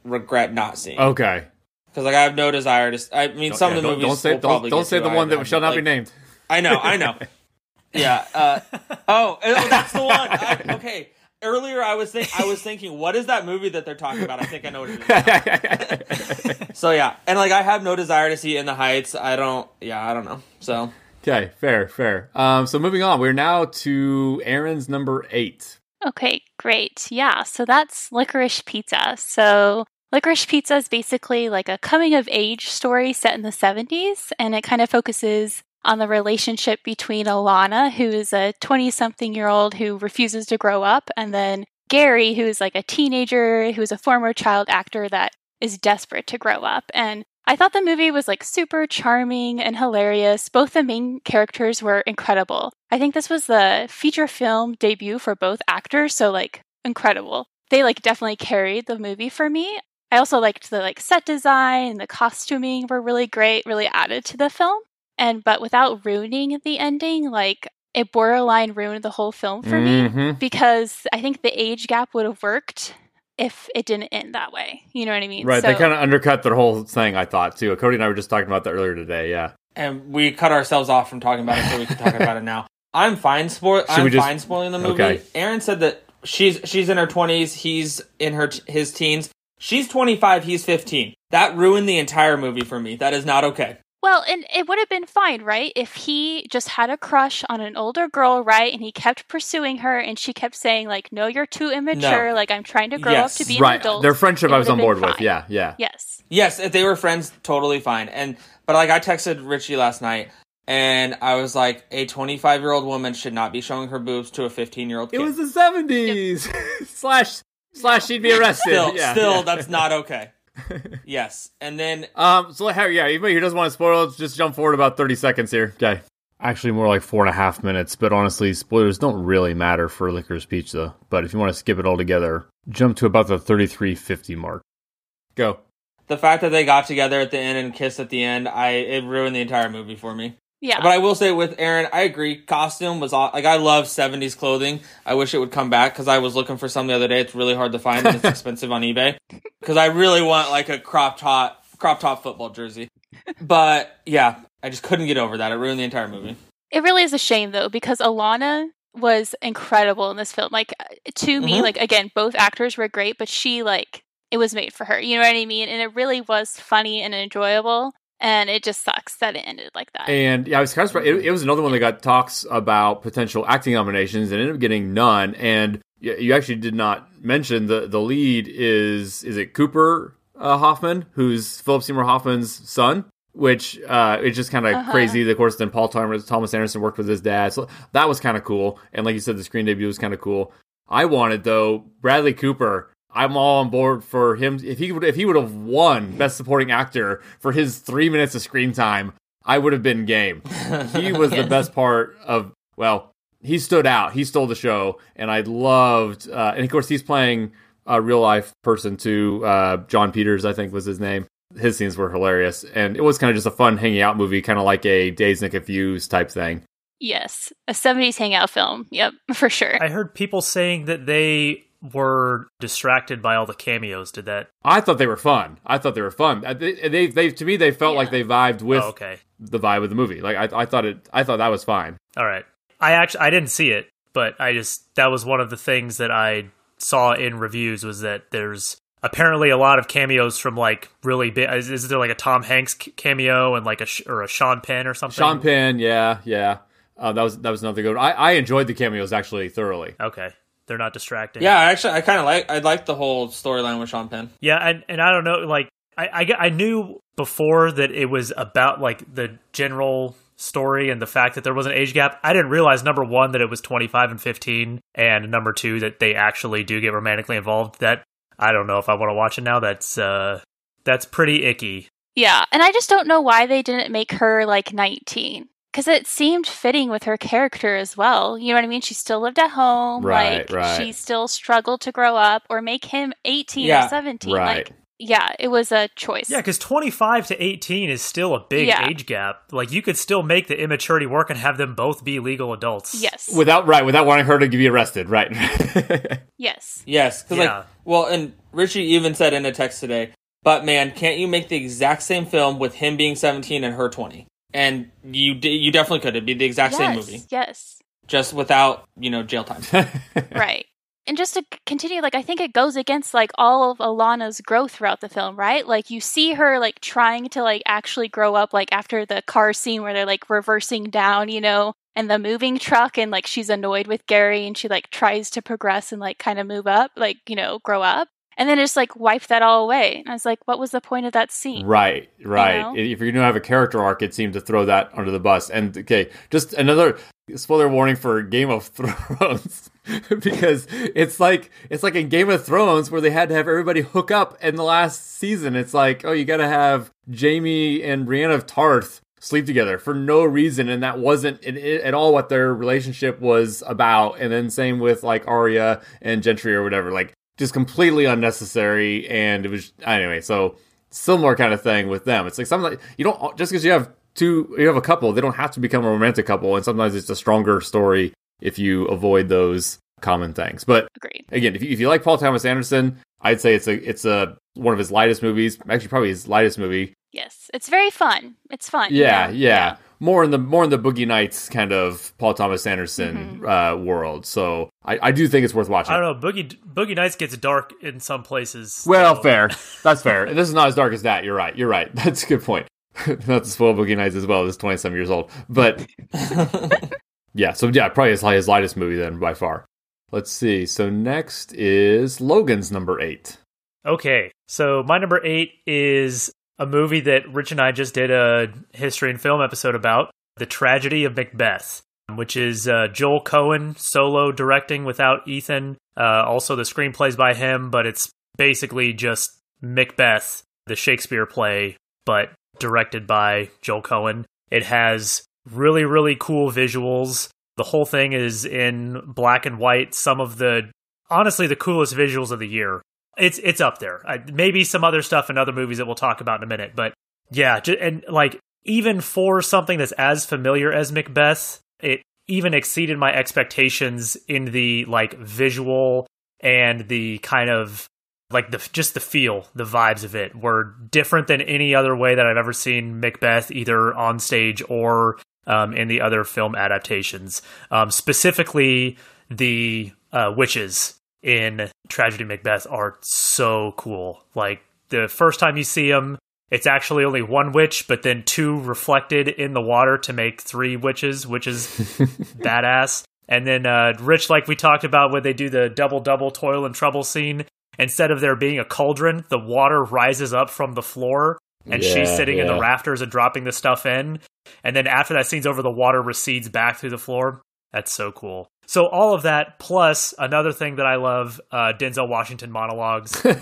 regret not seeing. Okay. Because like I have no desire to. I mean, some Yeah, of the don't, movies don't say we'll don't, probably don't get say the one that shall not be named. I know, I know. [laughs] yeah. Uh, [laughs] oh, oh, that's the one. I, okay. Earlier, I was think I was thinking, what is that movie that they're talking about? I think I know what it is. [laughs] so yeah, and like I have no desire to see In the Heights. I don't. Yeah, I don't know. So okay, fair, fair. Um, so moving on, we're now to Aaron's number eight. Okay, great. Yeah, so that's Licorice Pizza. So, Licorice Pizza is basically like a coming of age story set in the 70s, and it kind of focuses on the relationship between Alana, who is a 20 something year old who refuses to grow up, and then Gary, who is like a teenager who is a former child actor that is desperate to grow up. And I thought the movie was like super charming and hilarious. Both the main characters were incredible. I think this was the feature film debut for both actors, so like incredible. They like definitely carried the movie for me. I also liked the like set design and the costuming were really great, really added to the film. And but without ruining the ending, like it borderline ruined the whole film for me Mhm. because I think the age gap would have worked if it didn't end that way. You know what I mean? Right, So- they kind of undercut their whole thing. I thought too. Cody and I were just talking about that earlier today. Yeah. and we cut ourselves off from talking about it, so we can talk [laughs] about it now. I'm fine spoil. I'm just- fine spoiling the movie. Okay. Aaron said that she's she's in her 20s. He's in her his teens. She's 25. He's 15. That ruined the entire movie for me. That is not okay. Well, and it would have been fine, right? If he just had a crush on an older girl, right? And he kept pursuing her and she kept saying, like, no, you're too immature. Like, I'm trying to grow Yes. up to be an adult. Their friendship I was on board been with. Yeah, yeah. Yes. Yes, if they were friends, totally fine. And but like I texted Richie last night, and I was like, a 25 year old woman should not be showing her boobs to a 15 year old It was the seventies. [laughs] slash slash she'd be arrested. still, yeah, still, yeah. that's not [laughs] okay. yes, and then Um, so Harry, yeah, anybody who doesn't want to spoil, just jump forward about thirty seconds here. Okay. Actually, more like four and a half minutes. But honestly, spoilers don't really matter for Licorice Pizza. But if you want to skip it altogether, jump to about the thirty-three fifty mark. Go. the fact that they got together at the end and kissed at the end, I it ruined the entire movie for me. Yeah. But I will say with Aaron, I agree. Costume was like I love '70s clothing. I wish it would come back because I was looking for some the other day. It's really hard to find and it's [laughs] expensive on eBay. Because I really want like a crop top crop top football jersey. But yeah, I just couldn't get over that. It ruined the entire movie. It really is a shame though because Alana was incredible in this film. Like uh, to me, Mhm. like again, both actors were great, but she like it was made for her. You know what I mean? And it really was funny and enjoyable. And it just sucks that it ended like that. And yeah, I was kind of surprised. It, it was another one that got talks about potential acting nominations and ended up getting none. And you actually did not mention the the lead is is it Cooper uh, Hoffman, who's Philip Seymour Hoffman's son. Which uh, it's just kind of Uh-huh. crazy. Of course, then Paul Thomas, Thomas Anderson worked with his dad, so that was kind of cool. And like you said, the screen debut was kind of cool. I wanted though Bradley Cooper. I'm all on board for him. If he would, if he would have won Best Supporting Actor for his three minutes of screen time, I would have been game. He [laughs] was the best part of. Well, he stood out. He stole the show, and I loved. Uh, and of course, he's playing a real life person too. Uh, Jon Peters, I think, was his name. His scenes were hilarious, and it was kind of just a fun hanging out movie, kind of like a Dazed and Confused type thing. yes, a '70s hangout film. Yep, [laughs] for sure. I heard people saying that they were distracted by all the cameos. Did that? I thought they were fun. I thought they were fun. Uh, They, they, they to me, they felt Yeah. like they vibed with oh, okay. the vibe of the movie. Like I, I thought it. I thought that was fine. All right. I actually I didn't see it, but I just that was one of the things that I saw in reviews was that there's apparently a lot of cameos from like really big. Is, is there like a Tom Hanks cameo and like a or a Sean Penn or something? Sean Penn, yeah, yeah. Uh, that was that was another good. One. I, I enjoyed the cameos actually thoroughly. Okay, they're not distracting. Yeah, actually, I kind of like I like the whole storyline with Sean Penn. Yeah, and and I don't know, like I, I I knew before that it was about like the general story and the fact that there was an age gap. I didn't realize number one that it was twenty five and fifteen, and number two that they actually do get romantically involved. That I don't know if I want to watch it now. That's uh that's pretty icky. Yeah, and I just don't know why they didn't make her like 19 because it seemed fitting with her character as well. You know what I mean? She still lived at home, Right, like right. she still struggled to grow up or make him 18 Yeah, or 17. right. Like, yeah, it was a choice. Yeah, because twenty five to eighteen is still a big Yeah. age gap. Like you could still make the immaturity work and have them both be legal adults. Yes. Without right, without wanting her to be arrested, right? [laughs] yes. Yes, because Yeah. like, well, and Richie even said in a text today, but man, can't you make the exact same film with him being 17 and her 20? And you d- you definitely could. It'd be the exact yes. same movie, Yes. just without you know jail time. [laughs] right. And just to continue, like I think it goes against like all of Alana's growth throughout the film, right? Like you see her like trying to like actually grow up, like after the car scene where they're like reversing down, you know, and the moving truck, and like she's annoyed with Gary, and she like tries to progress and like kind of move up, like you know, grow up, and then just like wipe that all away. And I was like, what was the point of that scene? right, right. know? If you're gonna have a character arc, it seemed to throw that under the bus. And okay, just another spoiler warning for Game of [laughs] Thrones. [laughs] because it's like it's like in Game of Thrones where they had to have everybody hook up in the last season. It's like, oh, you got to have Jaime and Brienne of Tarth sleep together for no reason, and that wasn't at all what their relationship was about. And then same with like Arya and Gendry or whatever, like just completely unnecessary. And it was anyway. So similar kind of thing with them. It's like something like you don't just because you have two, you have a couple, they don't have to become a romantic couple, and sometimes it's a stronger story if you avoid those common things. But Agreed. again, if you, if you like Paul Thomas Anderson, I'd say it's a it's a one of his lightest movies. Actually, probably his lightest movie. Yes, it's very fun. It's fun. you Yeah, yeah. More in the more in the Boogie Nights kind of Paul Thomas Anderson Mm-hmm. uh, world. So I, I do think it's worth watching. I don't know. Boogie Boogie Nights gets dark in some places. Well, so- fair. [laughs] That's fair. this is not as dark as that. You're right. You're right. [laughs] That's a good point. [laughs] not to spoil Boogie Nights as well. This twenty some years old, but yeah. So yeah, probably his, his lightest movie then by far. Let's see. So next is Logan's number eight. Okay, so my number eight is a movie that Rich and I just did a history and film episode about The Tragedy of Macbeth, which is uh, Joel Coen solo directing without Ethan. Uh, also, the screenplay's by him, but it's basically just Macbeth, the Shakespeare play, but directed by Joel Coen. It has really, really cool visuals. The whole thing is in black and white. Some of the, honestly, the coolest visuals of the year it's it's up there. I, maybe some other stuff in other movies that we'll talk about in a minute, but yeah, and like even for something that's as familiar as Macbeth, it even exceeded my expectations in the like visual and the kind of like the just the feel, the vibes of it were different than any other way that I've ever seen Macbeth, either on stage or um, in the other film adaptations. Um, specifically, the uh, witches in Tragedy Macbeth are so cool. Like the first time you see them, it's actually only one witch, but then two reflected in the water to make three witches, which is [laughs] badass. And then uh, Rich, like we talked about, when they do the double double toil and trouble scene, instead of there being a cauldron, the water rises up from the floor, and Yeah, she's sitting in the rafters and dropping the stuff in. And then after that scene's over, the water recedes back through the floor. That's so cool. So all of that plus another thing that I love, uh, Denzel Washington monologues, [laughs] [laughs] which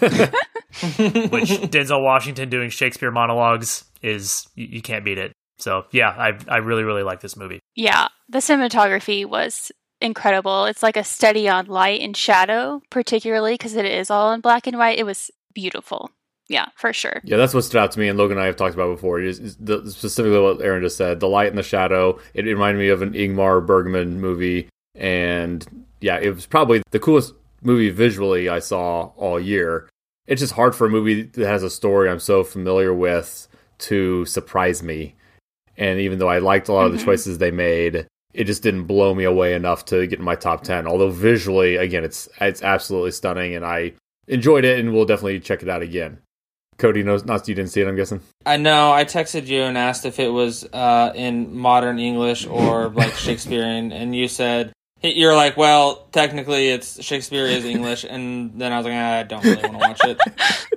Denzel Washington doing Shakespeare monologues is you, you can't beat it. So yeah, I I really really like this movie. Yeah, the cinematography was incredible. It's like a study on light and shadow, particularly because it is all in black and white. It was beautiful. Yeah, for sure. Yeah, that's what stood out to me, and Logan and I have talked about before. Is, is the, specifically what Aaron just said: the light and the shadow. It reminded me of an Ingmar Bergman movie, and yeah, it was probably the coolest movie visually I saw all year. It's just hard for a movie that has a story I'm so familiar with to surprise me. And even though I liked a lot of the Mhm. choices they made, it just didn't blow me away enough to get in my top ten. Although visually, again, it's it's absolutely stunning, and I enjoyed it, and we'll definitely check it out again. Cody knows not you didn't see it. I'm guessing. I know. I texted you and asked if it was uh, in modern English or like [laughs] Shakespearean, and you said you're like, well, technically it's Shakespeare is English, [laughs] and then I was like, ah, I don't really want to watch it.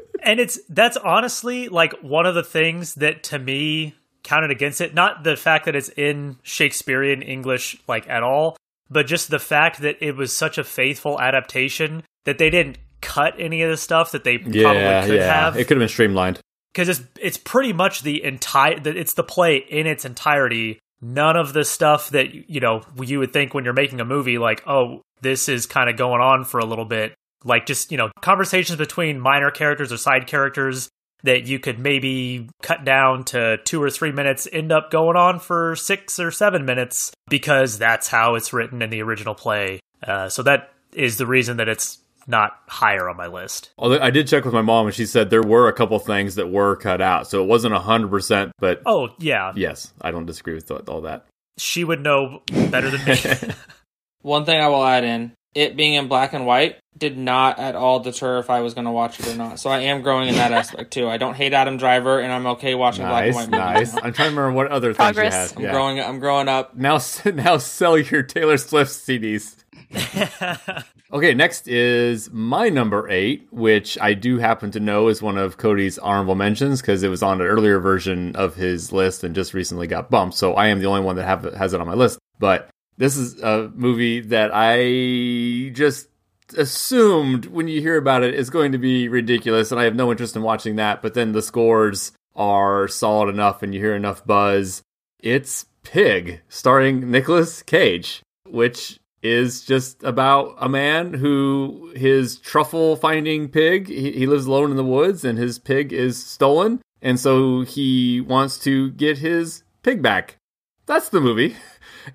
[laughs] and it's that's honestly like one of the things that to me counted against it not the fact that it's in shakespearean english like at all but just the fact that it was such a faithful adaptation that they didn't cut any of the stuff that they Yeah, probably could yeah. have It could have been streamlined. because it's it's pretty much the entire it's the play in its entirety none of the stuff that you know you would think when you're making a movie like oh this is kind of going on for a little bit. Like just you know conversations between minor characters or side characters that you could maybe cut down to two or three minutes end up going on for six or seven minutes because that's how it's written in the original play. Uh, so that is the reason that it's not higher on my list Although I did check with my mom, and she said there were a couple things that were cut out, so it wasn't hundred percent. But oh yeah yes, I don't disagree with all that. she would know better than me [laughs] [laughs] One thing I will add in: it being in black and white did not at all deter if I was going to watch it or not. So I am growing in that [laughs] aspect too. I don't hate Adam Driver, and I'm okay watching black and white movies. nice. now. I'm trying to remember what other Progress. things I'm you had. Yeah. growing. I'm growing up. Now, now sell your Taylor Swift CDs. [laughs] Okay, next is my number eight, which I do happen to know is one of Cody's honorable mentions because it was on an earlier version of his list and just recently got bumped. So I am the only one that have has it on my list. But this is a movie that I just assumed when you hear about it is going to be ridiculous, and I have no interest in watching that. But then the scores are solid enough, and you hear enough buzz. It's Pig, starring Nicolas Cage, which is just about a man who his truffle finding pig he, he lives alone in the woods and his pig is stolen. And so he wants to get his pig back. That's the movie. [laughs]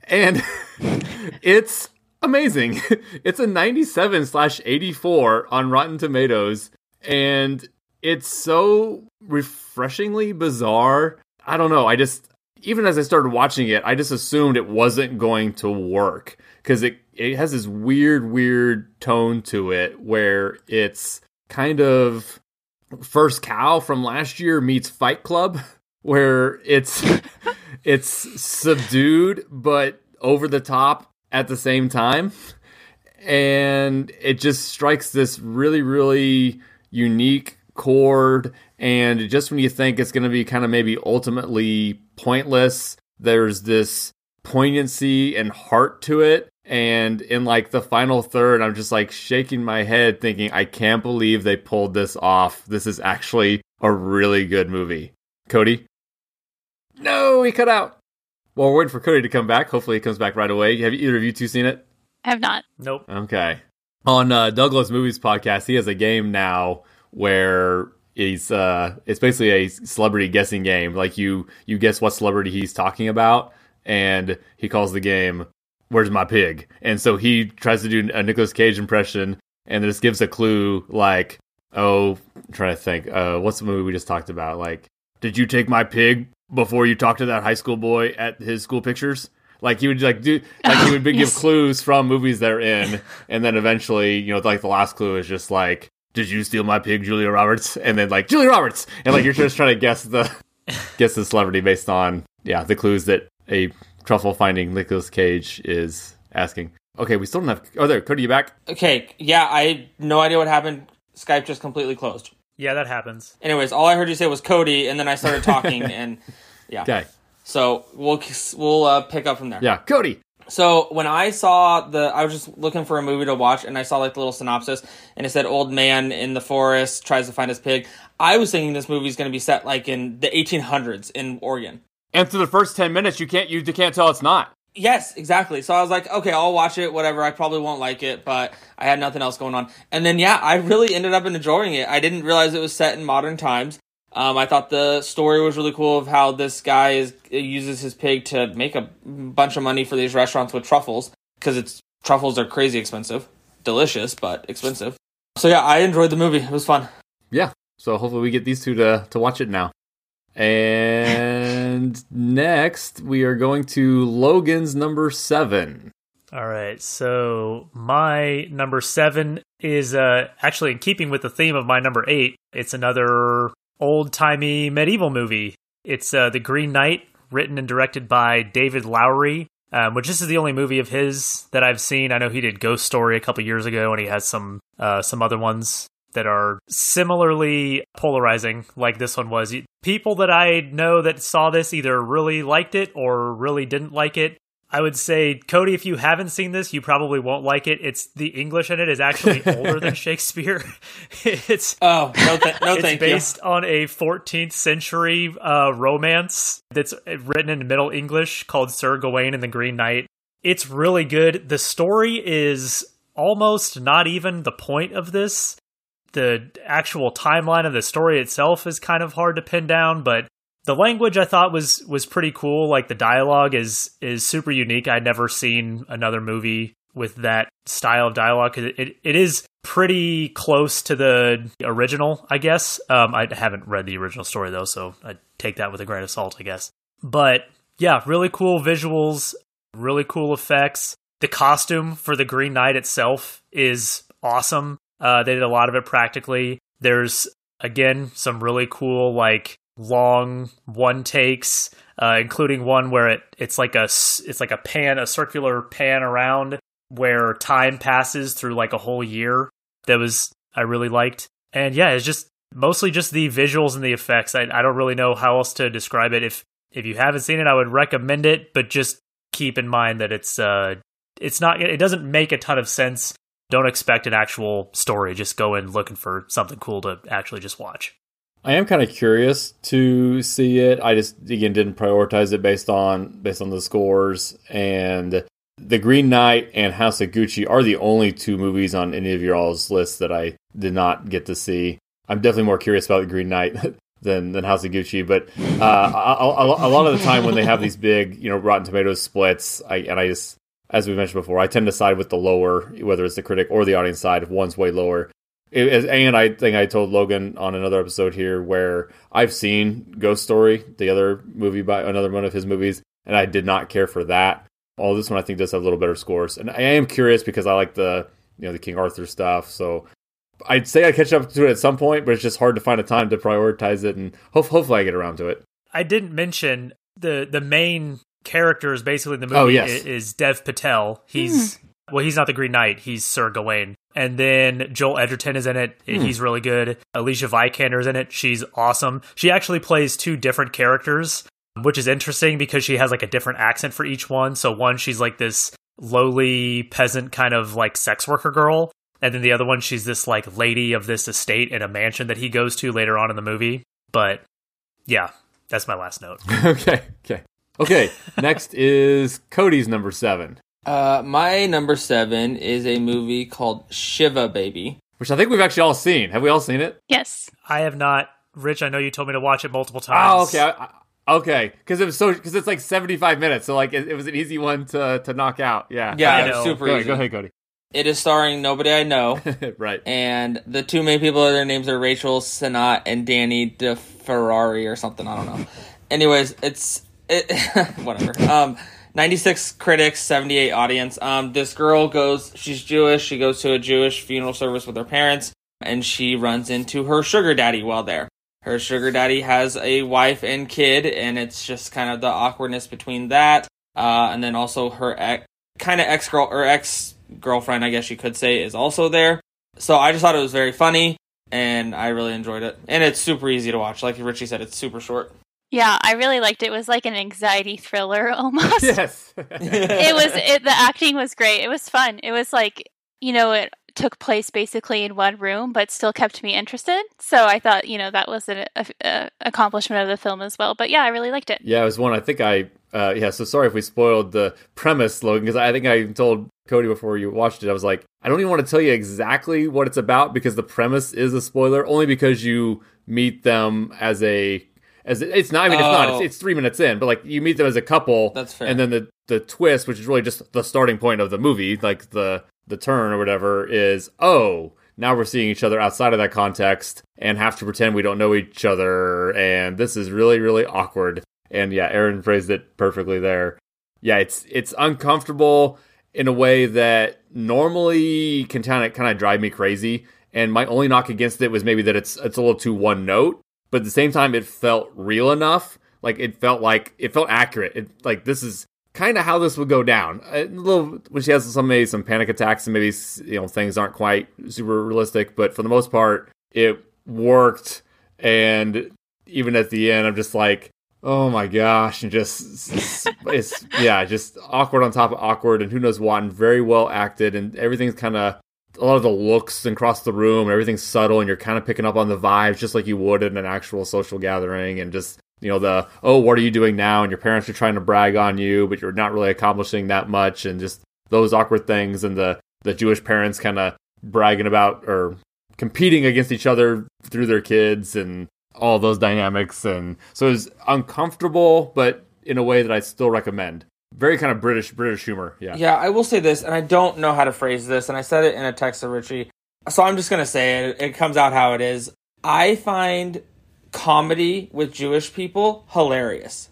And [laughs] it's amazing. [laughs] It's a 97 slash 84 on rotten tomatoes. And it's so refreshingly bizarre. I don't know. I just even as i started watching it i just assumed it wasn't going to work because it, it has this weird weird tone to it where it's kind of first cow from last year meets fight club [laughs] where it's [laughs] it's subdued but over the top at the same time. And it just strikes this really really unique chord. And just when you think it's going to be kind of maybe ultimately pointless. There's this poignancy and heart to it. And in like the final third i'm just like shaking my head thinking i can't believe they pulled this off. This is actually a really good movie. Cody? No he cut out. Well we're waiting for cody to come back. Hopefully he comes back right away. Have either of you two seen it? I have not. nope. Okay. On uh, Douglas Movies podcast, he has a game now where He's uh, it's basically a celebrity guessing game. Like you you guess what celebrity he's talking about, and he calls the game "Where's my pig?" And so he tries to do a Nicolas Cage impression, and this gives a clue like, oh, I'm trying to think, uh, what's the movie we just talked about? Like, did you take my pig before you talked to that high school boy at his school pictures? Like he would like do like he would give [laughs] Yes. clues from movies they're in, and then eventually, you know, like the last clue is just like, "Did you steal my pig, Julia Roberts?" And then like Julia Roberts, and like you're just trying to guess the [laughs] guess the celebrity based on yeah the clues that a truffle finding Nicolas Cage is asking. Okay, we still don't have. Oh, there, Cody, you back? Okay, yeah, I no idea what happened. Skype just completely closed. Yeah, that happens. Anyways, all I heard you say was Cody, and then I started talking, [laughs] and yeah. Okay, So we'll we'll uh, pick up from there. yeah, Cody. So when I saw the, I was just looking for a movie to watch, and I saw like the little synopsis, and it said "old man in the forest tries to find his pig." I was thinking this movie is going to be set like in the 1800s in Oregon. And through the first ten minutes, you can't you can't tell it's not. Yes, exactly. So I was like, okay, I'll watch it, whatever. I probably won't like it, but I had nothing else going on. And then, yeah, I really ended up enjoying it. I didn't realize it was set in modern times. Um, I thought the story was really cool of how this guy is uses his pig to make a bunch of money for these restaurants with truffles because it's truffles are crazy expensive, delicious but expensive. So yeah, I enjoyed the movie. It was fun. Yeah. So hopefully we get these two to to watch it now. And [laughs] next we are going to Logan's number seven. All right, so my number seven is uh, actually in keeping with the theme of my number eight. It's another old timey medieval movie. It's uh, The Green Knight, written and directed by David Lowery, um, which this is the only movie of his that I've seen. I know he did Ghost Story a couple years ago, and he has some uh, some other ones that are similarly polarizing, like this one was. People that I know that saw this either really liked it or really didn't like it. I would say, Cody, if you haven't seen this, you probably won't like it. It's the English in it is actually [laughs] older than Shakespeare. [laughs] it's Oh no, th- no, [laughs] it's based on a 14th century uh, romance that's written in Middle English called Sir Gawain and the Green Knight. It's really good. The story is almost not even the point of this. The actual timeline of the story itself is kind of hard to pin down, but the language I thought was was pretty cool. Like the dialogue is is super unique. I'd never seen another movie with that style of dialogue because it, it, it is pretty close to the original, I guess. Um, I haven't read the original story though, so I take that with a grain of salt, I guess. But yeah, really cool visuals, really cool effects. The costume for the Green Knight itself is awesome. Uh, they did a lot of it practically. There's again some really cool like long one takes, uh, including one where it it's like a it's like a pan a circular pan around where time passes through like a whole year. That was I really liked, and yeah, it's just mostly just the visuals and the effects. I I don't really know how else to describe it. If if you haven't seen it, I would recommend it, but just keep in mind that it's uh it's not it doesn't make a ton of sense. Don't expect an actual story. Just go in looking for something cool to actually just watch. I am kind of curious to see it. I just again didn't prioritize it based on based on the scores and the Green Knight and House of Gucci are the only two movies on any of your all's lists that I did not get to see. I'm definitely more curious about the Green Knight [laughs] than than House of Gucci, but uh, a, a, a lot of the time when they have these big, you know, Rotten Tomatoes splits, I and I just as we mentioned before, I tend to side with the lower, whether it's the critic or the audience side. If one's way lower, it, as- and I think I told Logan on another episode here where I've seen Ghost Story, the other movie by another one of his movies, and I did not care for that. All this one I think does have a little better scores, and I am curious because I like the you know the King Arthur stuff. So I'd say I catch up to it at some point, but it's just hard to find a time to prioritize it, and hope, hopefully I get around to it. I didn't mention the the main character is basically in the oh, movie Oh, yes. i- is Dev Patel. He's hmm. well, he's not the Green Knight. He's Sir Gawain. And then Joel Edgerton is in it. Hmm. He's really good. Alicia Vikander is in it. She's awesome. She actually plays two different characters, which is interesting because she has like a different accent for each one. So one, she's like this lowly peasant kind of like sex worker girl. And then the other one, she's this like lady of this estate in a mansion that he goes to later on in the movie. But yeah, that's my last note. [laughs] okay, okay, okay. [laughs] Next is Cody's number seven. Uh, my number seven is a movie called Shiva Baby. which I think we've actually all seen. Have we all seen it? Yes. I have not. Rich, I know you told me to watch it multiple times. Oh, okay. I, I, okay, because it was so because it's like seventy five minutes, so like it, it, was an easy one to to knock out. Yeah, Yeah, I it was super Go, easy. go ahead, Cody. It is starring nobody I know, [laughs] right. and the two main people, their names are Rachel Sennott and Danny DeFerrari or something. I don't know. Anyways, it's it [laughs] whatever. Um, ninety six critics, seventy eight audience. Um, this girl goes. She's Jewish. She goes to a Jewish funeral service with her parents, and she runs into her sugar daddy while there. Her sugar daddy has a wife and kid, and it's just kind of the awkwardness between that. Uh, and then also her ex, kind of ex girl or ex girlfriend, I guess you could say, is also there. So I just thought it was very funny, and I really enjoyed it. And it's super easy to watch. Like Richie said, it's super short. Yeah, I really liked it. It was like an anxiety thriller [laughs] almost. Yes. [laughs] it was it, the acting was great. It was fun. It was like you know it took place basically in one room, but still kept me interested. So I thought you know that was an a, a accomplishment of the film as well. But yeah, I really liked it. Yeah, it was one. I think I. Uh, yeah, so sorry if we spoiled the premise, Logan, because I think I told Cody before you watched it. I was like, I don't even want to tell you exactly what it's about because the premise is a spoiler, only because you meet them as a as it's not. I mean, it's not. Oh. It's, it's three minutes in, but like you meet them as a couple. That's fair. And then the the twist, which is really just the starting point of the movie, like the the turn or whatever, is oh. Now we're seeing each other outside of that context and have to pretend we don't know each other, and this is really, really awkward. And yeah, Aaron phrased it perfectly there. Yeah, it's it's uncomfortable in a way that normally can kind of kind of drive me crazy. And my only knock against it was maybe that it's it's a little too one note, but at the same time, it felt real enough. Like it felt like it felt accurate. It like this is kind of how this would go down. A little when she has some maybe some panic attacks and maybe you know things aren't quite super realistic, but for the most part, it worked. And even at the end, I'm just like, oh my gosh, and just it's, it's yeah, just awkward on top of awkward, and who knows what, and very well acted, and everything's kind of a lot of the looks across the room, and everything's subtle, and you're kind of picking up on the vibes just like you would in an actual social gathering, and just you know the oh, what are you doing now? And your parents are trying to brag on you, but you're not really accomplishing that much, and just those awkward things, and the the Jewish parents kind of bragging about or competing against each other through their kids and all those dynamics and so it was uncomfortable but in a way that i still recommend very kind of british british humor yeah Yeah, I will say this, and I don't know how to phrase this, and I said it in a text to Richie, so I'm just gonna say it. It comes out how it is. I find comedy with Jewish people hilarious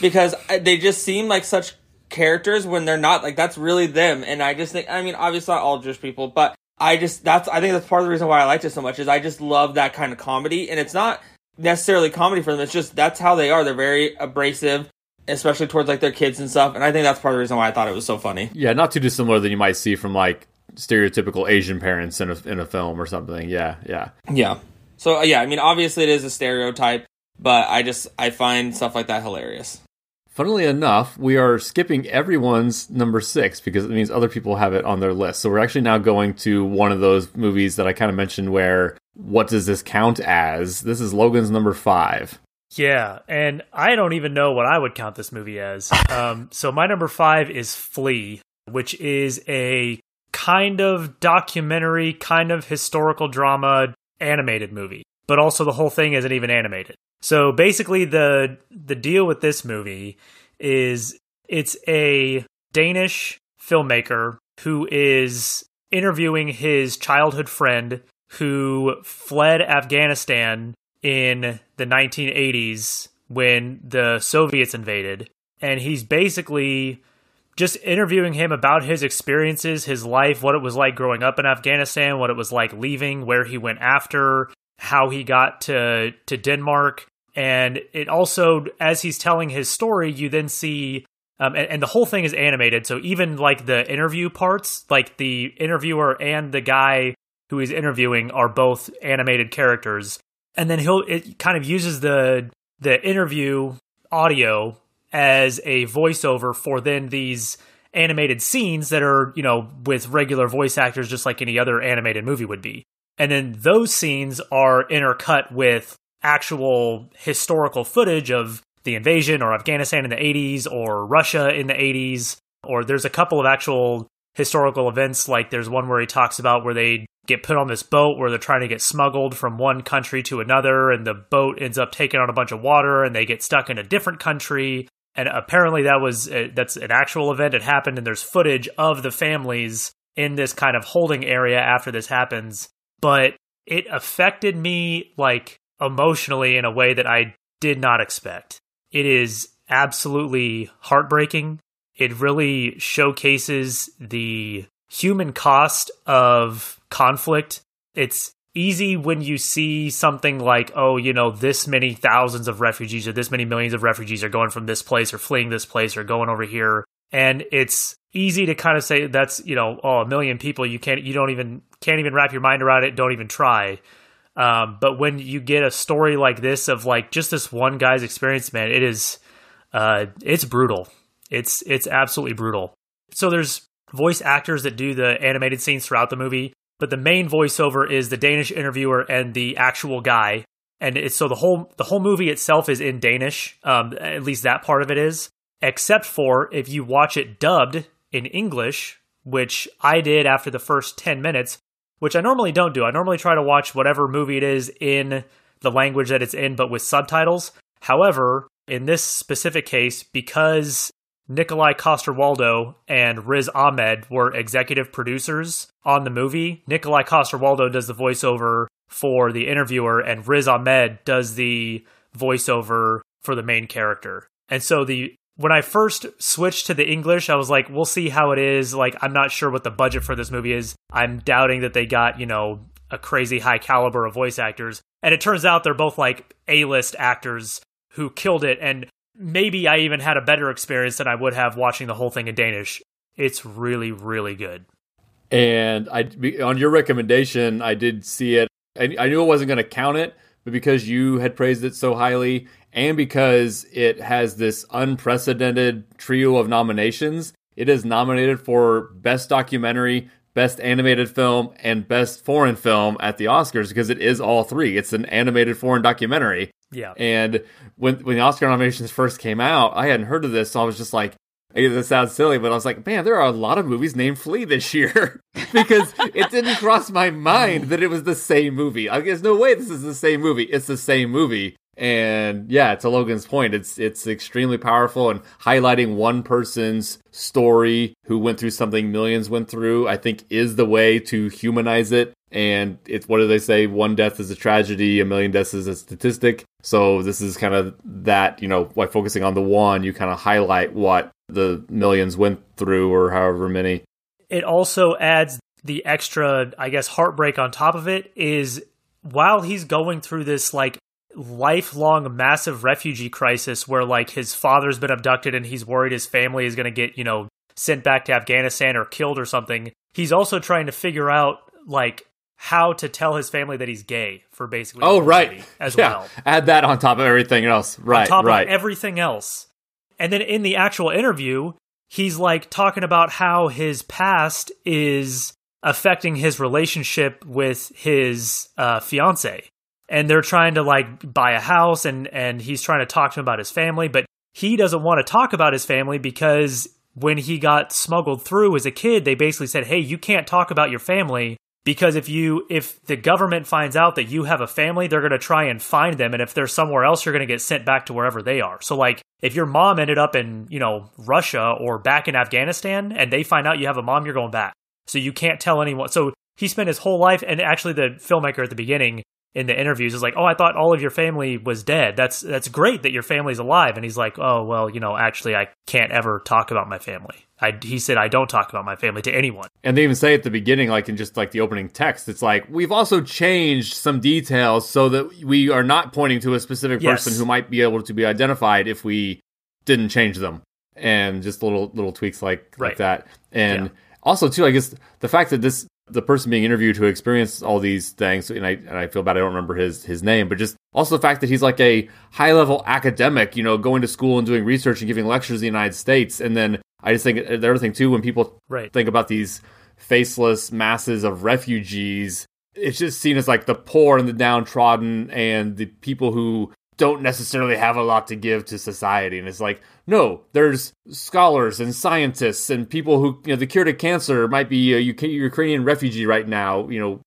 because uh, they just seem like such characters when they're not. Like that's really them, and I just think. I mean, obviously not all Jewish people, but I just that's. I think that's part of the reason why I liked it so much is I just love that kind of comedy, and it's not necessarily comedy for them. It's just that's how they are. They're very abrasive especially towards like their kids and stuff. And I think that's part of the reason why I thought it was so funny. yeah not too dissimilar than you might see from like stereotypical asian parents in a, in a film or something yeah yeah Yeah. So uh, yeah, I mean, obviously it is a stereotype, but I just I find stuff like that hilarious. Funnily enough, we are skipping everyone's number six because it means other people have it on their list. So we're actually now going to one of those movies that I kind of mentioned where what does this count as? This is Logan's number five. Yeah, and I don't even know what I would count this movie as. Um, so my number five is Flee, which is a kind of documentary, kind of historical drama animated movie, but also the whole thing isn't even animated. So basically, the the deal with this movie is it's a Danish filmmaker who is interviewing his childhood friend who fled Afghanistan in the 1980s when the Soviets invaded. And he's basically just interviewing him about his experiences, his life, what it was like growing up in Afghanistan, what it was like leaving, where he went after, how he got to to Denmark. And it also, as he's telling his story, you then see um, and, and the whole thing is animated. So even like the interview parts, like the interviewer and the guy who he's interviewing are both animated characters. And then he'll it kind of uses the the interview audio as a voiceover for then these animated scenes that are, you know, with regular voice actors just like any other animated movie would be. And then those scenes are intercut with actual historical footage of the invasion or Afghanistan in the 80s or Russia in the 80s. Or there's a couple of actual historical events, like there's one where he talks about where they get put on this boat where they're trying to get smuggled from one country to another, and the boat ends up taking on a bunch of water, and they get stuck in a different country. And apparently, that was a, that's an actual event. It happened, and there's footage of the families in this kind of holding area after this happens. But it affected me like emotionally in a way that I did not expect. It is absolutely heartbreaking. It really showcases the human cost of conflict. It's easy when you see something like, oh, you know, this many thousands of refugees or this many millions of refugees are going from this place or fleeing this place or going over here. And it's easy to kind of say that's, you know, oh, a million people, you can't, you don't even, can't even wrap your mind around it, don't even try. Um, but when you get a story like this of like just this one guy's experience, man, it is, uh, it's brutal. It's, it's absolutely brutal. So there's voice actors that do the animated scenes throughout the movie, but the main voiceover is the Danish interviewer and the actual guy. And it's so the whole the whole movie itself is in Danish. Um, at least that part of it is, except for if you watch it dubbed in English, which I did after the first ten minutes, which I normally don't do. I normally try to watch whatever movie it is in the language that it's in, but with subtitles. However, in this specific case, because Nikolaj Coster-Waldau and Riz Ahmed were executive producers on the movie. Nikolaj Coster-Waldau does the voiceover for the interviewer, and Riz Ahmed does the voiceover for the main character. And so the when I first switched to the English, I was like, we'll see how it is. Like, I'm not sure what the budget for this movie is. I'm doubting that they got, you know, a crazy high caliber of voice actors. And it turns out they're both like A list actors who killed it. And maybe I even had a better experience than I would have watching the whole thing in Danish. It's really, really good. And I, on your recommendation, I did see it. I, I knew I wasn't going to count it, but because you had praised it so highly, and because it has this unprecedented trio of nominations, it is nominated for Best Documentary, Best Animated Film, and Best Foreign Film at the Oscars because it is all three. It's an animated foreign documentary. Yeah. And when when the Oscar nominations first came out, I hadn't heard of this, so I was just like, this sounds silly, but I was like, man, there are a lot of movies named Flee this year [laughs] because it didn't cross my mind that it was the same movie. Like, there's no way this is the same movie. It's the same movie. And yeah, to Logan's point, it's it's extremely powerful and highlighting one person's story who went through something millions went through, I think is the way to humanize it. And it's what do they say? One death is a tragedy, a million deaths is a statistic. So this is kind of that, you know, by focusing on the one, you kind of highlight what the millions went through or however many. It also adds the extra, I guess, heartbreak on top of it is while he's going through this like lifelong massive refugee crisis where like his father's been abducted and he's worried his family is going to get, you know, sent back to Afghanistan or killed or something. He's also trying to figure out like how to tell his family that he's gay for basically oh right as yeah. well. Add that on top of everything else, right? On top right. of everything else, and then in the actual interview, he's like talking about how his past is affecting his relationship with his uh, fiance, and they're trying to like buy a house, and and he's trying to talk to him about his family, but he doesn't want to talk about his family because when he got smuggled through as a kid, they basically said, "Hey, you can't talk about your family because if you if the government finds out that you have a family they're going to try and find them and if they're somewhere else you're going to get sent back to wherever they are. So like if your mom ended up in you know russia or back in afghanistan and they find out you have a mom you're going back. So you can't tell anyone so he spent his whole life and actually the filmmaker at the beginning in the interviews is like, "Oh, I thought all of your family was dead. That's that's great that your family's alive." And he's like, "Oh, well, you know, actually I can't ever talk about my family." I, he said, "I don't talk about my family to anyone." And they even say at the beginning, like in just like the opening text, it's like we've also changed some details so that we are not pointing to a specific Yes. person who might be able to be identified if we didn't change them, and just little little tweaks like like that. And Yeah. also too, I guess the fact that this the person being interviewed who experienced all these things, and I and I feel bad I don't remember his his name, but just also the fact that he's like a high level academic, you know, going to school and doing research and giving lectures in the United States, and then I just think uh, the other thing too when people Right. think about these faceless masses of refugees, it's just seen as like the poor and the downtrodden and the people who don't necessarily have a lot to give to society. And it's like, no, there's scholars and scientists and people who, you know, the cure to cancer might be a UK Ukrainian refugee right now, you know,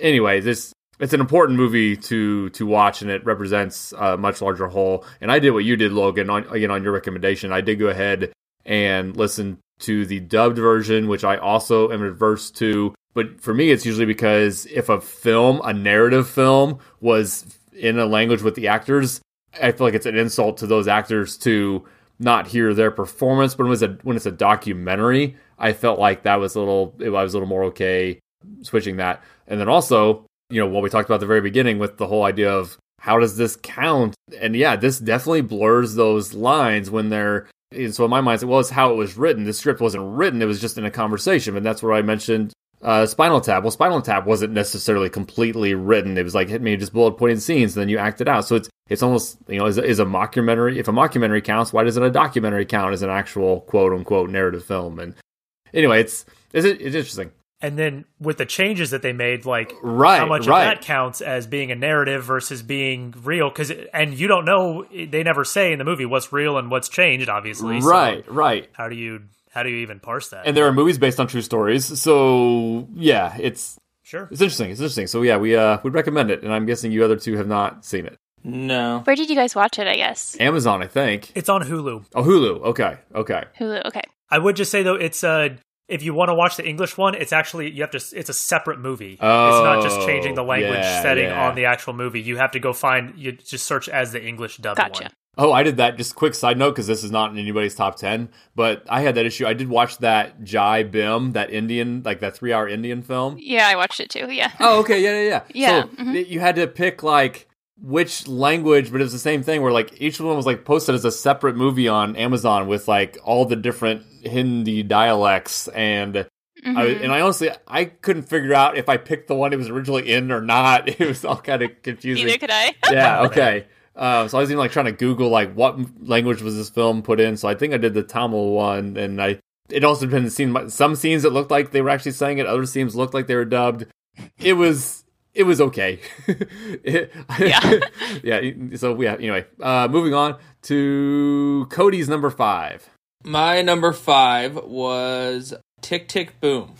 anyway, this it's an important movie to to watch, and it represents a much larger whole. And I did what you did, Logan. On again on your recommendation, I did go ahead and listen to the dubbed version, which I also am adverse to. But for me, it's usually because if a film, a narrative film, was in a language with the actors, I feel like it's an insult to those actors to not hear their performance. But when it's a when it's a documentary, I felt like that was a little I was a little more okay switching that. And then also, you know, what we talked about at the very beginning with the whole idea of how does this count? And yeah, this definitely blurs those lines when they're and so in my mind, it was how it was written. The script wasn't written; it was just in a conversation. And that's where I mentioned uh, Spinal Tap. Well, Spinal Tap wasn't necessarily completely written. It was like hit me just bullet pointed scenes, and then you act it out. So it's it's almost you know is, is a mockumentary. If a mockumentary counts, why doesn't a documentary count as an actual quote unquote narrative film? And anyway, it's it's, it's interesting and then with the changes that they made like right, how much right. of that counts as being a narrative versus being real because and you don't know they never say in the movie what's real and what's changed obviously right so right how do you how do you even parse that and there are movies based on true stories so yeah it's sure it's interesting it's interesting so yeah we uh would recommend it and i'm guessing you other two have not seen it no Where did you guys watch it? I guess amazon i think it's on hulu oh hulu okay okay Hulu. Okay. i would just say though it's uh if you want to watch the English one, it's actually you have to. It's a separate movie. Oh, it's not just changing the language yeah, setting yeah. on the actual movie. You have to go find. You just search as the English dubbed Gotcha. one. Oh, I did that. Just quick side note because this is not in anybody's top ten, but I had that issue. I did watch that Jai Bhim, that Indian, like that three-hour Indian film. Yeah, I watched it too. Yeah. [laughs] Oh, okay, yeah, yeah, yeah. Yeah, So mhm. you had to pick like which language, but it was the same thing. Where like each one was like posted as a separate movie on Amazon with like all the different Hindi dialects and. I, Mhm. and I honestly, I couldn't figure out if I picked the one it was originally in or not. [laughs] It was all kind of confusing. Neither could I. yeah, okay. Uh, so I was even like trying to Google like what language was this film put in. So I think I did the Tamil one, and I it also depended scene. Some scenes it looked like they were actually saying it. Other scenes looked like they were dubbed. It was it was okay. [laughs] It- Yeah. [laughs] yeah. So yeah. Anyway, uh, moving on to Cody's number five. My number five was Tick Tick Boom.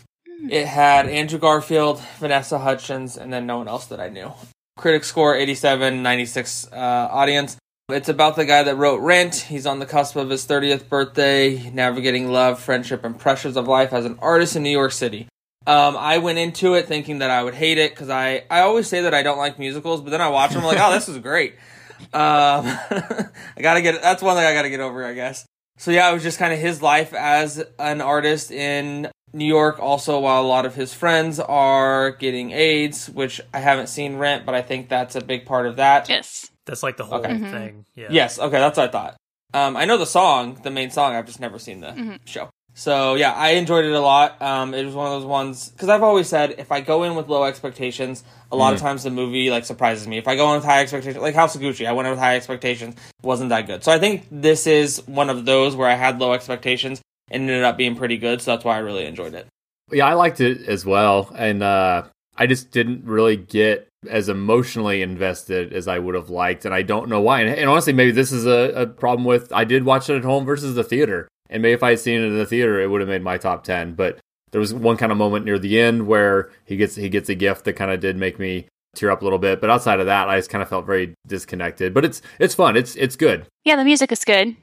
It had Andrew Garfield, Vanessa Hudgens, and then no one else that I knew. Critic score 87, 96 uh, audience. It's about the guy that wrote Rent. He's on the cusp of his 30th birthday, navigating love, friendship, and pressures of life as an artist in New York City. Um, I went into it thinking that I would hate it because I, I always say that I don't like musicals, but then I watch them I'm like, oh, this is great. [laughs] Um, [laughs] I gotta get that's one thing I gotta get over, I guess. So yeah, it was just kind of his life as an artist in New York. Also, while a lot of his friends are getting AIDS, which I haven't seen Rent, but I think that's a big part of that. Yes. That's like the whole Okay. Mhm. thing. Yeah. Yes, okay, that's what I thought. Um, I know the song, the main song. I've just never seen the Mhm. show. So yeah, I enjoyed it a lot. Um, it was one of those ones because I've always said if I go in with low expectations, a lot of times the movie like surprises me. If I go in with high expectations, like House of Gucci, I went in with high expectations, wasn't that good. So I think this is one of those where I had low expectations and ended up being pretty good. So that's why I really enjoyed it. Yeah, I liked it as well, and uh, I just didn't really get as emotionally invested as I would have liked, and I don't know why. And, and honestly, maybe this is a, a problem with I did watch it at home versus the theater, and maybe if I had seen it in the theater, it would have made my top ten. But there was one kind of moment near the end where he gets he gets a gift that kind of did make me tear up a little bit. But outside of that, I just kind of felt very disconnected. But it's it's fun. It's it's good. Yeah, the music is good.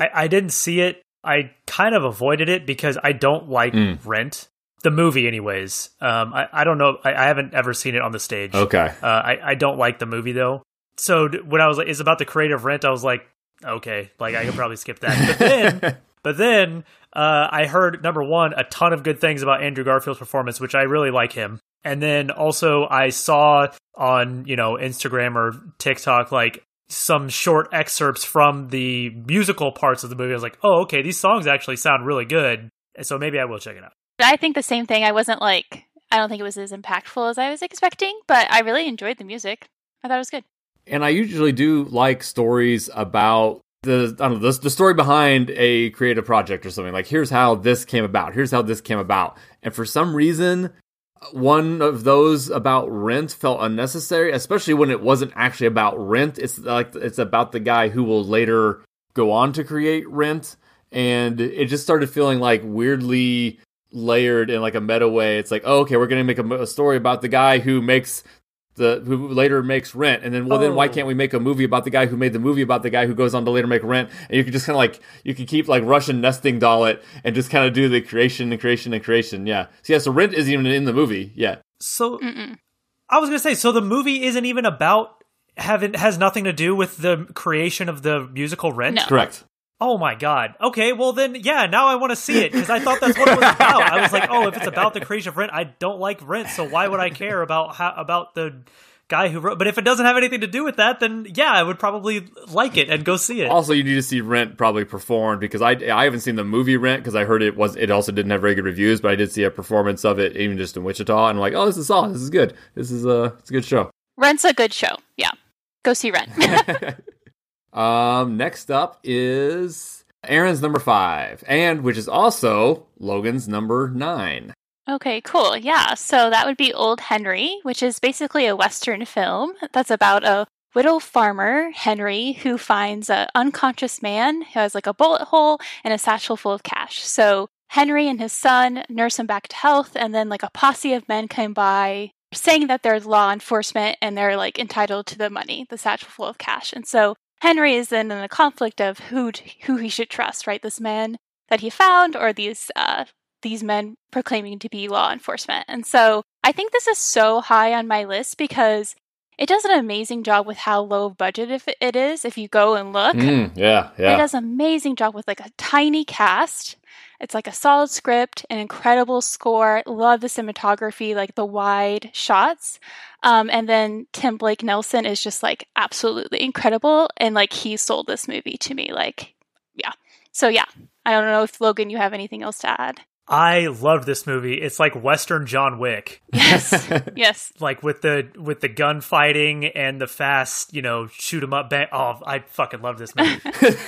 I, I didn't see it. I kind of avoided it because I don't like Mm. Rent, the movie, anyways. Um, I, I don't know. I, I haven't ever seen it on the stage. Okay. Uh, I, I don't like the movie though. So when I was like, it's about the creative rent, I was like, okay, like I could probably skip that. But then, [laughs] but then uh, I heard number one a ton of good things about Andrew Garfield's performance, which I really like him. And then also I saw on you know Instagram or TikTok like some short excerpts from the musical parts of the movie. I was like, oh, okay, these songs actually sound really good. And so maybe I will check it out. I think the same thing. I wasn't like I don't think it was as impactful as I was expecting, but I really enjoyed the music. I thought it was good. and I usually do like stories about the I don't know the, the story behind a creative project or something. Like here's how this came about. Here's how this came about. And for some reason, one of those about Rent felt unnecessary, especially when it wasn't actually about Rent. It's like it's about the guy who will later go on to create Rent, and it just started feeling like weirdly layered in like a meta way. It's like, oh, okay, we're gonna make a, a story about the guy who makes the who later makes Rent, and then well, then why Oh. can't we make a movie about the guy who made the movie about the guy who goes on to later make Rent? And you can just kind of like you can keep like Russian nesting doll it and just kind of do the creation and creation and creation. Yeah. So yeah, so Rent isn't even in the movie yet. So Mm-mm. I was gonna say, so the movie isn't even about having has nothing to do with the creation of the musical Rent. No. Correct. Oh my god. Okay, well then, yeah. Now I want to see it because I thought that's what it was about. I was like, oh, if it's about the creation of Rent, I don't like Rent, so why would I care about how about the guy who wrote? But if it doesn't have anything to do with that, then yeah, I would probably like it and go see it. Also, you need to see Rent probably performed because I I haven't seen the movie Rent because I heard it was it also didn't have very good reviews, but I did see a performance of it even just in Wichita, and I'm like, oh, this is solid. This is good. This is a it's a good show. Rent's a good show. Yeah. Go see Rent. [laughs] [laughs] um, next up is Aaron's number five, and which is also Logan's number nine. Okay, cool. Yeah, so that would be Old Henry, which is basically a Western film that's about a widow farmer, Henry, who finds an unconscious man who has like a bullet hole and a satchel full of cash. So Henry and his son nurse him back to health, and then like a posse of men come by saying that they're law enforcement and they're like entitled to the money, the satchel full of cash. And so Henry is then in a conflict of who who he should trust, right? This man that he found or these uh, these men proclaiming to be law enforcement. And so I think this is so high on my list because it does an amazing job with how low budget if it is. If you go and look, Mm, yeah, it does an amazing job with like a tiny cast. It's like a solid script, an incredible score. Love the cinematography, like the wide shots. Um, and then Tim Blake Nelson is just like absolutely incredible. And like he sold this movie to me. Like, yeah. So yeah, I don't know if Logan, you have anything else to add. I loved this movie. It's like Western John Wick, Yes, [laughs] yes. like with the with the gunfighting and the fast, you know, shoot 'em up. Bang. Oh, I fucking love this movie. [laughs]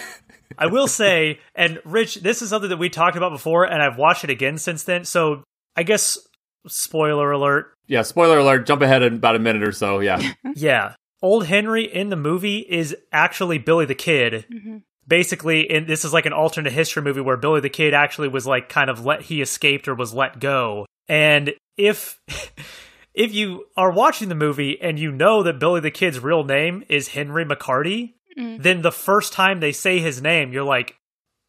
I will say, and Rich, this is something that we talked about before, and I've watched it again since then. So I guess spoiler alert. yeah, spoiler alert, jump ahead in about a minute or so. Yeah. [laughs] Yeah, old Henry in the movie is actually Billy the Kid. Mhm. Basically, and this is like an alternate history movie where Billy the Kid actually was like kind of let he escaped or was let go. And if [laughs] if you are watching the movie and you know that Billy the Kid's real name is Henry McCarty, Mm. then the first time they say his name, you're like,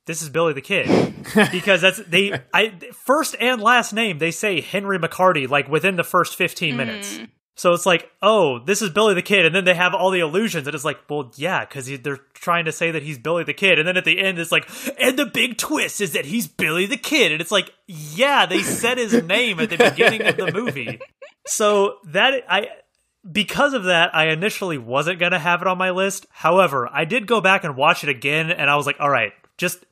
"This is Billy the Kid," [laughs] because that's they. I first and last name they say Henry McCarty like within the first fifteen minutes. Mm. So it's like, oh, this is Billy the Kid, and then they have all the illusions, and it's like, well, yeah, because they're trying to say that he's Billy the Kid, and then at the end, it's like, and the big twist is that he's Billy the Kid, and it's like, yeah, they said his name at the beginning of the movie, [laughs] so that I, because of that, I initially wasn't gonna have it on my list. However, I did go back and watch it again, and I was like, all right, just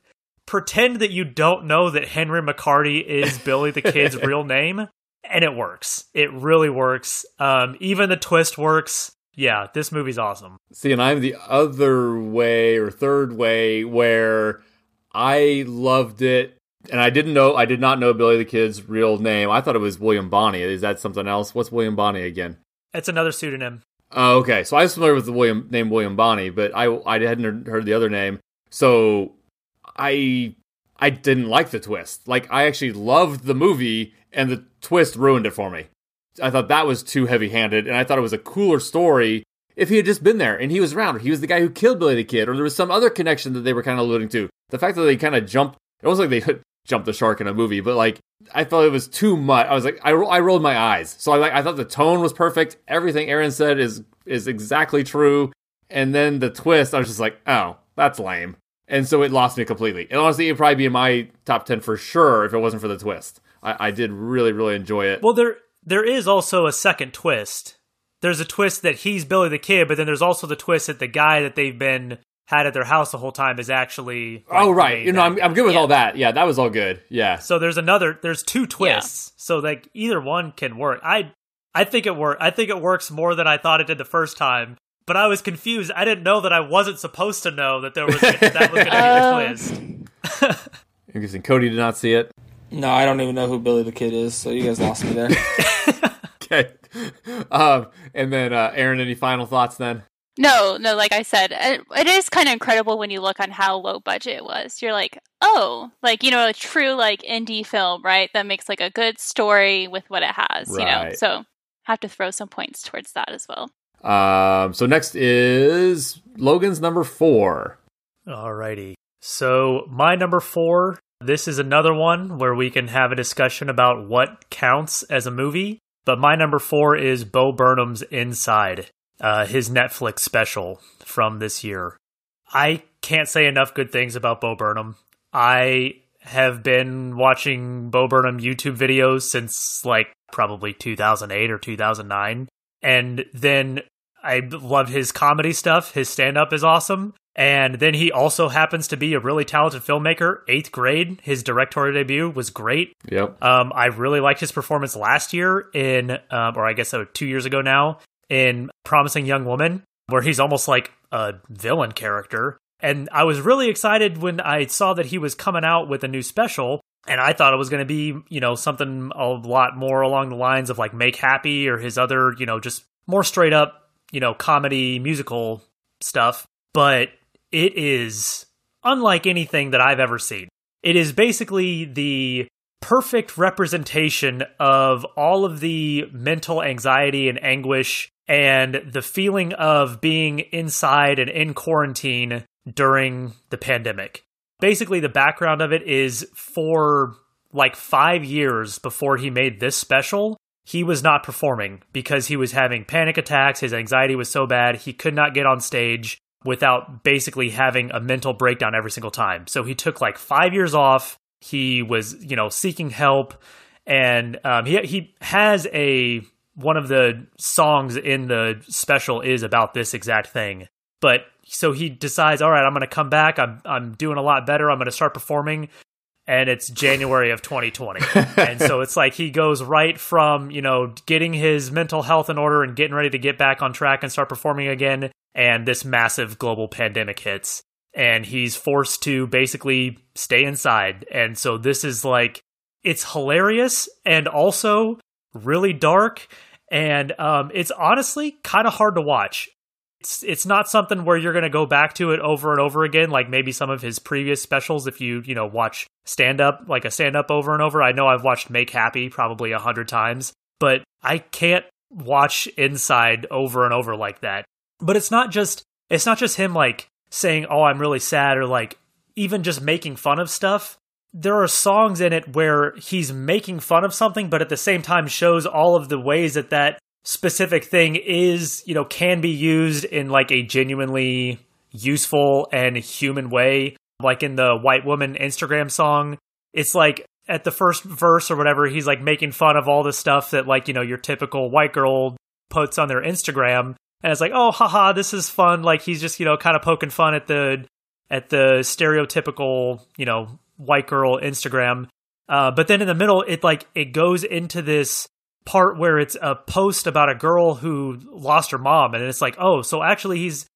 pretend that you don't know that Henry McCarty is [laughs] Billy the Kid's real name and it works. It really works. Um, even the twist works. Yeah, this movie's awesome. See, and I'm the other way or third way where I loved it, and I didn't know, I did not know Billy the Kid's real name. I thought it was William Bonney. Is that something else? What's William Bonney again? It's another pseudonym. Oh, okay. So I was familiar with the William name William Bonney, but I I hadn't heard the other name. So I I didn't like the twist. Like I actually loved the movie, and the twist ruined it for me. I thought that was too heavy handed, and I thought it was a cooler story if he had just been there and he was around. Or he was the guy who killed Billy the Kid, or there was some other connection that they were kind of alluding to. The fact that they kind of jumped, it wasn't like they jumped the shark in a movie, but like I felt it was too much. I was like, I, I rolled my eyes. So I like, I thought the tone was perfect. Everything Aaron said is is exactly true. And then the twist, I was just like, oh, that's lame. And so it lost me completely. And honestly, it'd probably be in my top ten for sure if it wasn't for the twist. I, I did really, really enjoy it. Well, there there is also a second twist. There's a twist that he's Billy the Kid, but then there's also the twist that the guy that they've been had at their house the whole time is actually. like, oh right, you know, I'm. I'm good with Yeah. all that. Yeah, that was all good. Yeah, So there's another. There's two twists. So like either one can work. I I think it work. I think it works more than I thought it did the first time. But I was confused. I didn't know that I wasn't supposed to know that there was that was going to be [laughs] Oh. a twist. [laughs] interesting. Cody did not see it. No, I don't even know who Billy the Kid is, so you guys lost me there. [laughs] Okay. Um, and then uh, Aaron, any final thoughts then? No, no, like I said, it, it is kind of incredible when you look on how low budget it was. You're like, oh, like you know, a true like indie film, right? That makes like a good story with what it has, you know. So have to throw some points towards that as well. Um, so next is Logan's number four. Alrighty. So my number four, this is another one where we can have a discussion about what counts as a movie. But my number four is Bo Burnham's Inside, uh, his Netflix special from this year. I can't say enough good things about Bo Burnham. I have been watching Bo Burnham YouTube videos since like probably 2008 or 2009. And then I love his comedy stuff. His stand up is awesome. And then he also happens to be a really talented filmmaker. Eighth grade, his directorial debut was great. Yep. Um, I really liked his performance last year in, um, or I guess uh, two years ago now, in Promising Young Woman, where he's almost like a villain character. And I was really excited when I saw that he was coming out with a new special. And I thought it was going to be, you know, something a lot more along the lines of like Make Happy or his other, you know, just more straight up, you know, comedy musical stuff. But it is unlike anything that I've ever seen. It is basically the perfect representation of all of the mental anxiety and anguish and the feeling of being inside and in quarantine during the pandemic. Basically, the background of it is for like five years before he made this special, he was not performing because he was having panic attacks. His anxiety was so bad, he could not get on stage without basically having a mental breakdown every single time. So he took like five years off. He was, you know, seeking help, and um, he he has a one of the songs in the special is about this exact thing. But so he decides, all right, I'm going to come back. I'm I'm doing a lot better. I'm going to start performing. And it's January of 2020. [laughs] and so it's like he goes right from, you know, getting his mental health in order and getting ready to get back on track and start performing again. And this massive global pandemic hits. And he's forced to basically stay inside. And so this is like, it's hilarious and also really dark. And um, it's honestly kind of hard to watch. It's it's not something where you're going to go back to it over and over again like maybe some of his previous specials if you you know watch stand up like a stand up over and over. I know i've watched make happy probably a hundred times but i can't watch inside over and over like that. But it's not just it's not just him like saying oh i'm really sad or like even just making fun of stuff there are songs in it where he's making fun of something but at the same time shows all of the ways that that specific thing is, you know, can be used in like a genuinely useful and human way. Like in the white woman Instagram song, it's like at the first verse or whatever, he's like making fun of all the stuff that like, you know, your typical white girl puts on their Instagram. And it's like, oh, haha, this is fun. Like he's just, you know, kind of poking fun at the, at the stereotypical, you know, white girl Instagram. Uh, but then in the middle, it like, it goes into this part where it's a post about a girl who lost her mom and it's like oh so actually he's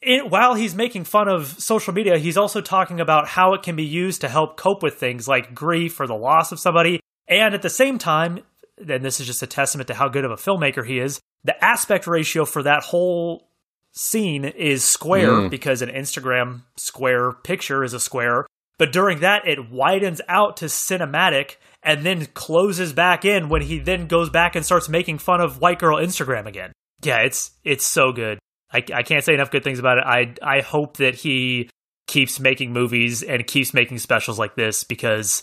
in, while he's making fun of social media he's also talking about how it can be used to help cope with things like grief or the loss of somebody and at the same time and this is just a testament to how good of a filmmaker he is the aspect ratio for that whole scene is square Mm. because an instagram square picture is a square but during that it widens out to cinematic and then closes back in when he then goes back and starts making fun of white girl Instagram again. Yeah, it's it's so good. I, I can't say enough good things about it. I I hope that he keeps making movies and keeps making specials like this because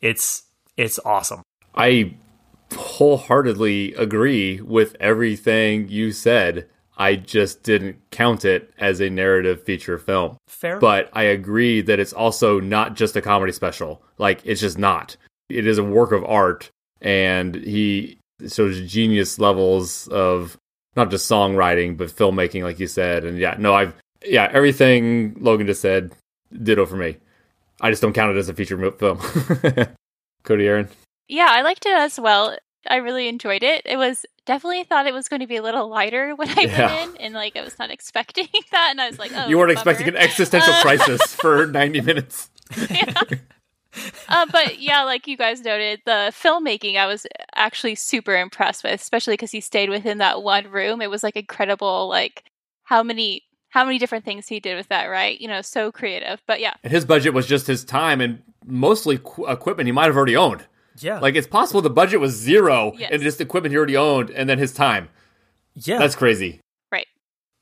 it's it's awesome. I wholeheartedly agree with everything you said. I just didn't count it as a narrative feature film. Fair, But I agree that it's also not just a comedy special. Like, it's just not. It is a work of art, and he shows genius levels of not just songwriting, but filmmaking, like you said. And yeah, no, I've, yeah, everything Logan just said, ditto for me. I just don't count it as a feature film. [laughs] Cody Aaron? Yeah, I liked it as well. I really enjoyed it. It was definitely thought it was going to be a little lighter when I Yeah. went in, and like I was not expecting [laughs] that, and I was like, oh, you weren't bummer. expecting an existential Uh, [laughs] crisis for 90 minutes. [laughs] yeah. uh, but yeah, like you guys noted, the filmmaking I was actually super impressed with, especially because he stayed within that one room. It was like incredible, like how many how many different things he did with that, right? You know, so creative. But yeah, And his budget was just his time and mostly qu- equipment he might have already owned. Yeah. Like it's possible the budget was zero Yes. and just equipment he already owned, and then his time. yeah. That's crazy. right.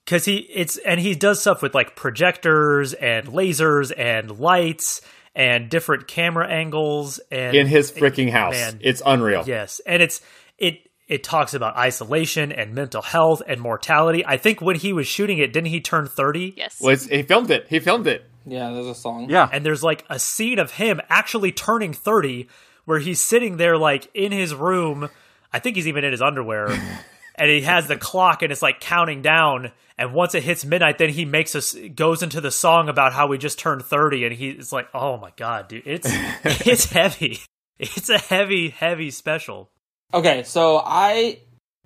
because he it's and he does stuff with like projectors and lasers and lights and different camera angles and In his freaking house, man. it's unreal. yes and it's it it talks about isolation and mental health and mortality i think when he was shooting it didn't he turn 30 Yes. Well, it's, he filmed it. He filmed it. Yeah, there's a song. Yeah. and there's like a scene of him actually turning 30 where he's sitting there like in his room i think he's even in his underwear [laughs] and he has the clock and it's like counting down and once it hits midnight then he makes us goes into the song about how we just turned 30 and he's like oh my god dude it's [laughs] it's heavy it's a heavy heavy special Okay, so I,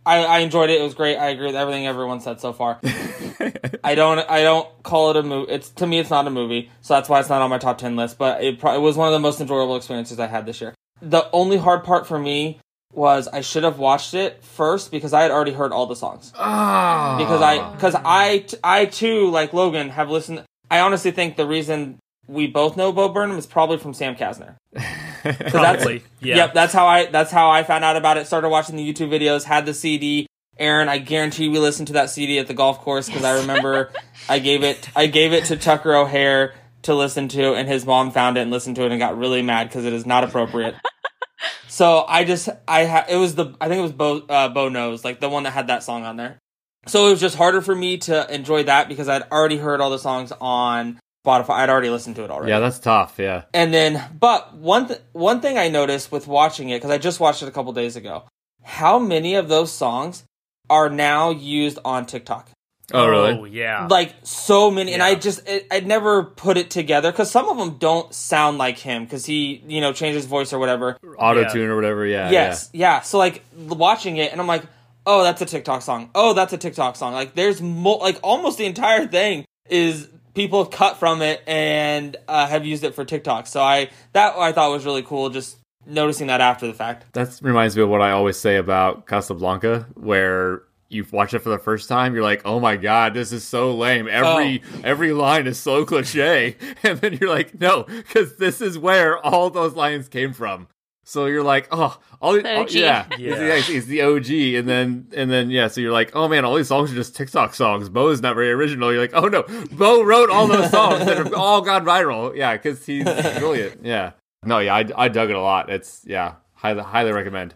I I enjoyed it. It was great. I agree with everything everyone said so far. [laughs] I don't I don't call it a movie. It's to me, it's not a movie, so that's why it's not on my top ten list. But it, pro- it was one of the most enjoyable experiences I had this year. The only hard part for me was I should have watched it first because I had already heard all the songs. Ah. Because I because I I too like Logan have listened. I honestly think the reason we both know Bo Burnham is probably from Sam Kasner. [laughs] probably yeah Yep, that's how I that's how I found out about it. Started watching the YouTube videos, had the CD. Aaron, I guarantee we listened to that CD at the golf course because I remember [laughs] I gave it I gave it to Tucker O'Hare to listen to, and his mom found it and listened to it and got really mad because it is not appropriate. [laughs] so I just I ha- it was the I think it was Bo uh, Bo knows like the one that had that song on there. So it was just harder for me to enjoy that because I'd already heard all the songs on Spotify. I'd already listened to it already. yeah, that's tough. Yeah. And then, but one th- one thing I noticed with watching it because I just watched it a couple days ago, how many of those songs are now used on TikTok? Oh, really? oh yeah Like so many, and I just it, I'd never put it together because some of them don't sound like him because he you know changed his voice or whatever. Auto tune or whatever. Yeah. yes, yeah. So like watching it, and I'm like, oh, that's a TikTok song. Oh, that's a TikTok song. Like there's mo- like almost the entire thing is people have cut from it and uh, have used it for TikTok. So I that I thought was really cool. Just noticing that after the fact. That reminds me of what I always say about Casablanca, where you watch it for the first time, you're like, "Oh my god, this is so lame. Every oh. every line is so cliche," [laughs] and then you're like, "No, because this is where all those lines came from." So you're like, "Oh, all, The all OG. yeah, Yeah. It's, the, it's the OG," and then and then yeah, so you're like, "Oh man, all these songs are just TikTok songs. Bo is not very original." You're like, "Oh no, Bo wrote all those songs that have all gone viral." Yeah, because he's brilliant. Yeah, no, yeah, I, I dug it a lot. It's yeah, highly highly recommend.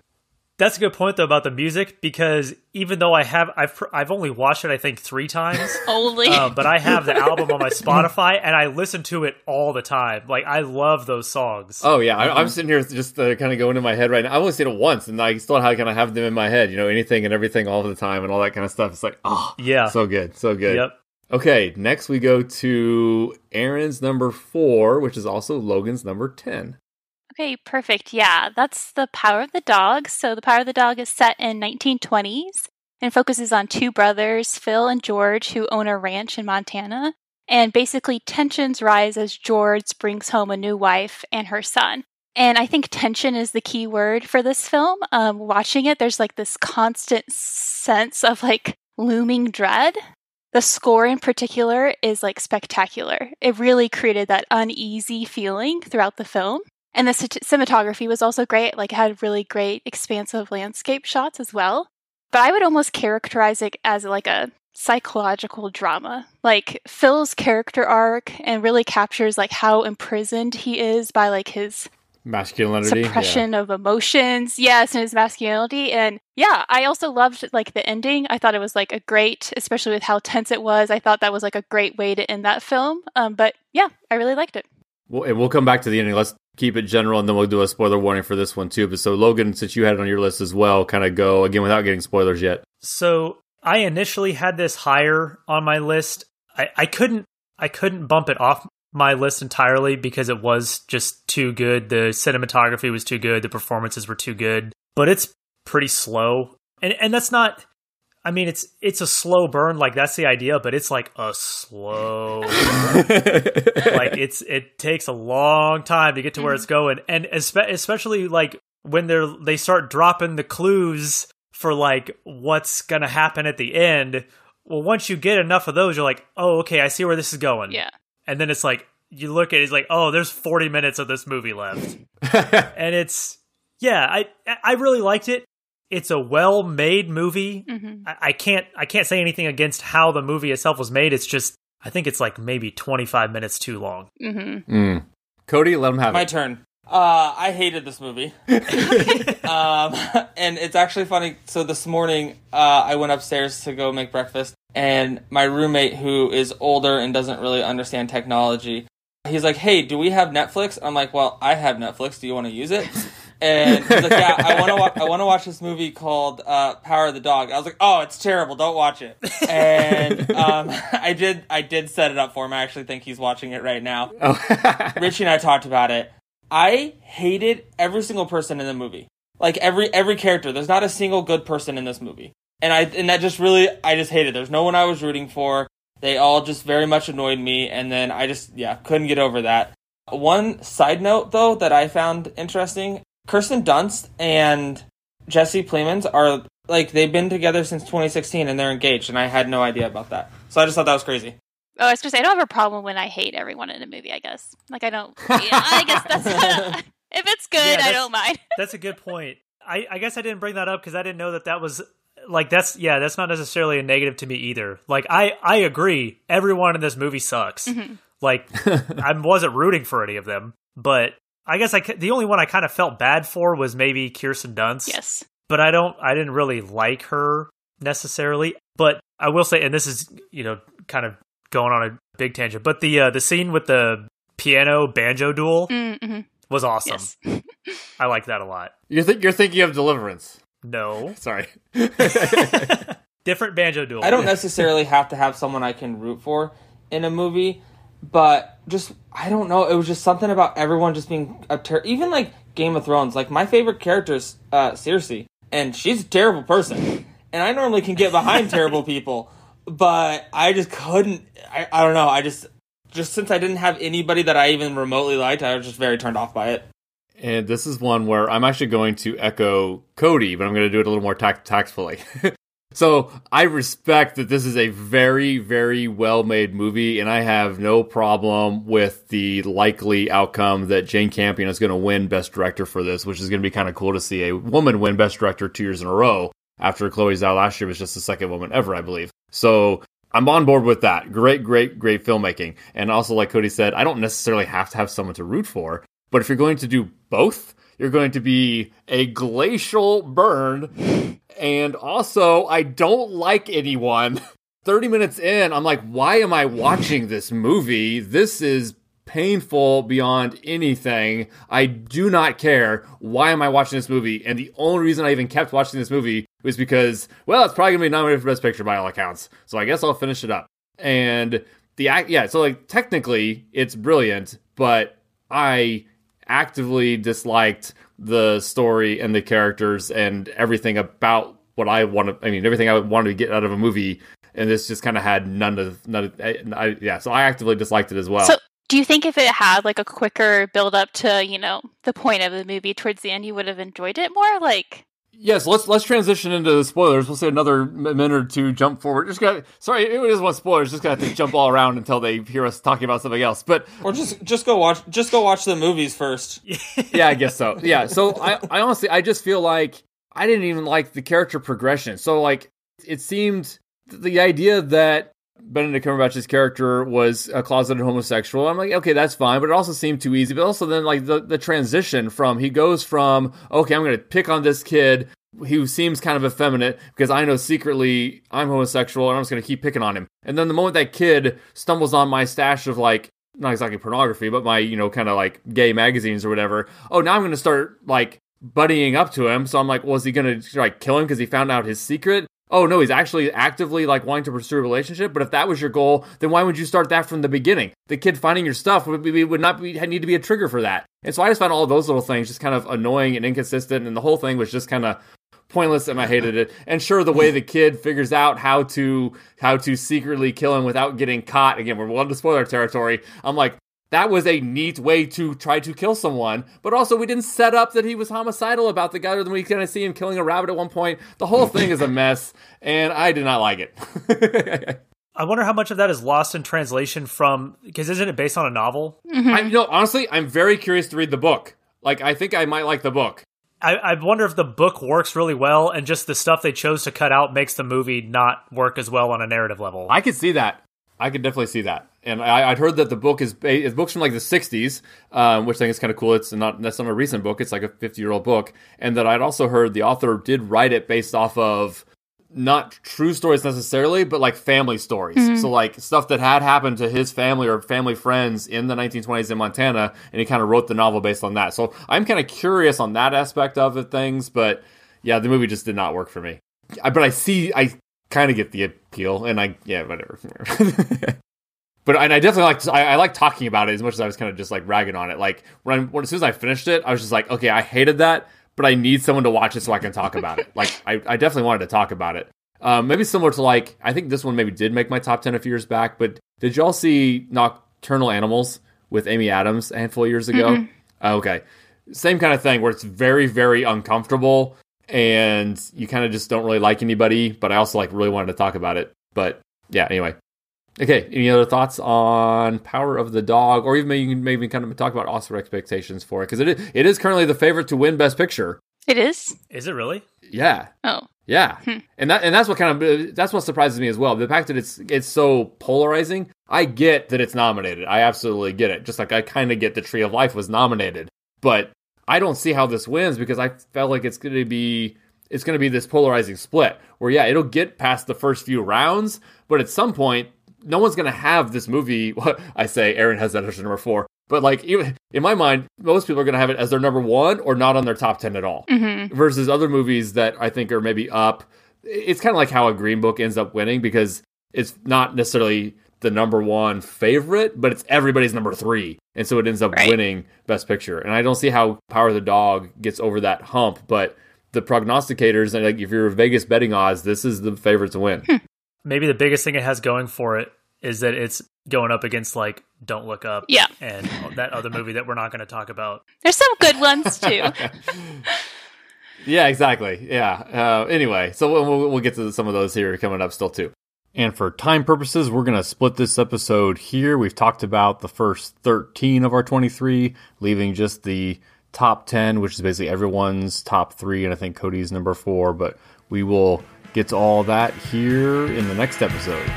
That's a good point though about the music because even though I have I've I've only watched it I think three times, [laughs] Only. uh, but I have the album on my [laughs] Spotify and I listen to it all the time. Like I love those songs. Oh yeah, I, I'm sitting here just uh, kind of going in my head right now. I only seen it once, and I still kind of have them in my head. You know, anything and everything all the time, and all that kind of stuff. It's like, oh, yeah. so good, so good. Yep. Okay, next we go to Aaron's number four, which is also Logan's number ten. Okay, perfect. Yeah, that's The Power of the Dog. So, The Power of the Dog is set in 1920s and focuses on two brothers, Phil and George, who own a ranch in Montana. And basically, tensions rise as George brings home a new wife and her son. And I think tension is the key word for this film. Um, watching it, there's like this constant sense of like looming dread. The score in particular is like spectacular. It really created that uneasy feeling throughout the film. And the cinematography was also great. Like, it had really great, expansive landscape shots as well. But I would almost characterize it as like a psychological drama. Like, Phil's character arc and really captures like how imprisoned he is by like his Masculinity, suppression of emotions yes and his masculinity and yeah i also loved like the ending i thought it was like a great especially with how tense it was i thought that was like a great way to end that film um, but yeah i really liked it Well, and we'll come back to the ending. Let's keep it general, and then we'll do a spoiler warning for this one too. But so Logan, since you had it on your list as well, kind of go again without getting spoilers yet. So I initially had this higher on my list. I, I couldn't I couldn't bump it off my list entirely because it was just too good. The cinematography was too good. The performances were too good. But it's pretty slow. And and that's not I mean it's it's a slow burn, like that's the idea, but it's like a slow [laughs] like it's it takes a long time to get to where it's going and espe- especially like when they're they start dropping the clues for like what's gonna happen at the end well, once you get enough of those, you're like, oh, okay, I see where this is going. Yeah. And then it's like you look at it, it's like, oh, there's 40 minutes of this movie left, [laughs] and it's yeah, I I really liked it. It's a well made movie. hmm I, I can't I can't say anything against how the movie itself was made. It's just I think it's like maybe 25 minutes too long. hmm Mm. Cody, let him have it. My it. turn. Uh, I hated this movie. [laughs] um, and it's actually funny. So this morning, uh, I went upstairs to go make breakfast, and my roommate, who is older and doesn't really understand technology, he's like, "Hey, do we have Netflix?" I'm like, "Well, I have Netflix. Do you want to use it?" And he's like, "Yeah, I want to. Wa- I [laughs] want to watch this movie called uh, Power of the Dog." I was like, "Oh, it's terrible. Don't watch it." And um, [laughs] I did. I did set it up for him. I actually think he's watching it right now. Oh. [laughs] Richie and I talked about it. I hated every single person in the movie. Like every every character. There's not a single good person in this movie. And I and that just really I just hated. There's no one I was rooting for. They all just very much annoyed me and then I just yeah, couldn't get over that. One side note though that I found interesting, Kirsten Dunst and Jesse Plemons are like they've been together since 2016 and they're engaged and I had no idea about that. So I just thought that was crazy. Oh, I was gonna say I don't have a problem when I hate everyone in a movie. I guess like I don't. Yeah, I guess that's [laughs] [laughs] if it's good, Yeah, I don't mind. [laughs] That's a good point. I, I guess I didn't bring that up because I didn't know that that was like that's yeah that's not necessarily a negative to me either. Like I I agree, everyone in this movie sucks. Mhm. Like I wasn't rooting for any of them, but I guess I the only one I kind of felt bad for was maybe Kirsten Dunst. Yes. but I don't I didn't really like her necessarily. But I will say, and this is you know kind of going on a big tangent, but the uh, the scene with the piano banjo duel Mm-hmm. was awesome. Yes. [laughs] I like that a lot. You're, th- you're thinking of Deliverance. No, [laughs] Sorry. [laughs] different banjo duel. I don't necessarily have to have someone I can root for in a movie, but just I don't know. It was just something about everyone just being a ter- even like Game of Thrones. Like my favorite character is uh, Cersei, and she's a terrible person, and I normally can get behind [laughs] terrible people, but I just couldn't. I, I don't know. I just just since I didn't have anybody that I even remotely liked, I was just very turned off by it. And this is one where I'm actually going to echo Cody, but I'm going to do it a little more tact- tactfully. [laughs] so I respect that this is a very, very well made movie, and I have no problem with the likely outcome that Jane Campion is going to win Best Director for this, which is going to be kind of cool to see a woman win Best Director two years in a row after Chloe Zhao last year was just the second woman ever, I believe. So I'm on board with that. Great, great, great filmmaking. And also, like Cody said, I don't necessarily have to have someone to root for. But if you're going to do both, you're going to be a glacial burn. And also, I don't like anyone. [laughs] 30 minutes in, I'm like, why am I watching this movie? This is painful beyond anything. I do not care. Why am I watching this movie? And the only reason I even kept watching this movie was because, well, it's probably gonna be nominated for Best Picture by all accounts. So I guess I'll finish it up. And the act, yeah, so like technically it's brilliant, but I actively disliked the story and the characters and everything about what I wanted. I mean, everything I wanted to get out of a movie. And this just kind of had none of none of I, I, yeah. So I actively disliked it as well. So, do you think if it had like a quicker build up to you know the point of the movie towards the end, you would have enjoyed it more? Like, Yes, let's let's transition into the spoilers. We'll say another minute or two. Jump forward. Just got sorry, it is one spoilers. Just got to jump all around until they hear us talking about something else. But Or just just go watch just go watch the movies first. [laughs] yeah, I guess so. Yeah, so I I honestly I just feel like I didn't even like the character progression. So like it seemed the idea that Benedict Cumberbatch's character was a closeted homosexual. I'm like, okay, that's fine, but it also seemed too easy. But also then like the the transition from he goes from okay, I'm to pick on this kid who seems kind of effeminate because I know secretly I'm homosexual and I'm just to keep picking on him. And then the moment that kid stumbles on my stash of like not exactly pornography, but my, you know, kind of like gay magazines or whatever. Oh, now I'm to start like buddying up to him. So I'm like, was he going to like kill him because he found out his secret? Oh no, he's actually actively like wanting to pursue a relationship. But if that was your goal, then why would you start that from the beginning? The kid finding your stuff would, be, would not be, need to be a trigger for that. And so I just found all those little things just kind of annoying and inconsistent. And the whole thing was just kind of pointless and I hated it. And sure, the way the kid figures out how to how to secretly kill him without getting caught. Again, we're well into spoiler territory. I'm like, that was a neat way to try to kill someone. But also, we didn't set up that he was homicidal about the guy. Then we kind of see him killing a rabbit at one point. The whole thing is a mess, and I did not like it. [laughs] I wonder how much of that is lost in translation from because isn't it based on a novel? Mm-hmm. I you know honestly, I'm very curious to read the book. Like, I think I might like the book. I, I wonder if the book works really well and just the stuff they chose to cut out makes the movie not work as well on a narrative level. I could see that. I could definitely see that. And I, I'd heard that the book is books from like the '60s, um, which I think is kind of cool. It's not that's not a recent book; it's like a 50 year old book. And that I'd also heard the author did write it based off of not true stories necessarily, but like family stories. So like stuff that had happened to his family or family friends in the 1920s in Montana, and he kind of wrote the novel based on that. So I'm kind of curious on that aspect of it, things. But yeah, the movie just did not work for me. I- But I see, I kind of get the appeal, and I yeah, whatever. [laughs] But and I definitely like I, I like talking about it as much as I was kind of just like ragging on it. Like when, when as soon as I finished it, I was just like, okay, I hated that, but I need someone to watch it so I can talk about it. [laughs] Like I, I definitely wanted to talk about it. Um, maybe similar to like I think this one maybe did make my top ten a few years back. But did y'all see Nocturnal Animals with Amy Adams a handful of years ago? Uh, okay, same kind of thing where it's very very uncomfortable and you kind of just don't really like anybody. But I also like really wanted to talk about it. But yeah, anyway. Okay, any other thoughts on Power of the Dog, or even maybe maybe kind of talk about Oscar expectations for it because it is, it is currently the favorite to win Best Picture. It is. Is it really? Yeah, Oh, yeah, hmm. and that and that's what kind of that's what surprises me as well. The fact that it's it's so polarizing. I get that it's nominated. I absolutely get it. Just like I kind of get the Tree of Life was nominated, but I don't see how this wins because I felt like it's going to be it's going to be this polarizing split where yeah, it'll get past the first few rounds, but at some point no one's going to have this movie. [laughs] I say Aaron has that as number four, but like even in my mind, most people are going to have it as their number one or not on their top ten at all. Mm-hmm. Versus other movies that I think are maybe up. It's kind of like how a Green Book ends up winning because it's not necessarily the number one favorite, but it's everybody's number three, and so it ends up Right. winning Best Picture. And I don't see how Power of the Dog gets over that hump, but the prognosticators and like if you're Vegas betting odds, this is the favorite to win. Hmm. Maybe the biggest thing it has going for it is that it's going up against like Don't Look Up Yeah. and that other movie that we're not going to talk about. there's some good ones too. [laughs] Yeah, exactly. Yeah. Uh, anyway, so we'll, we'll, we'll get to some of those here coming up still too. And for time purposes, we're going to split this episode here. We've talked about the first 13 of our 23, leaving just the top 10, which is basically everyone's top three, and I think Cody's number four. But we will get to all that here in the next episode.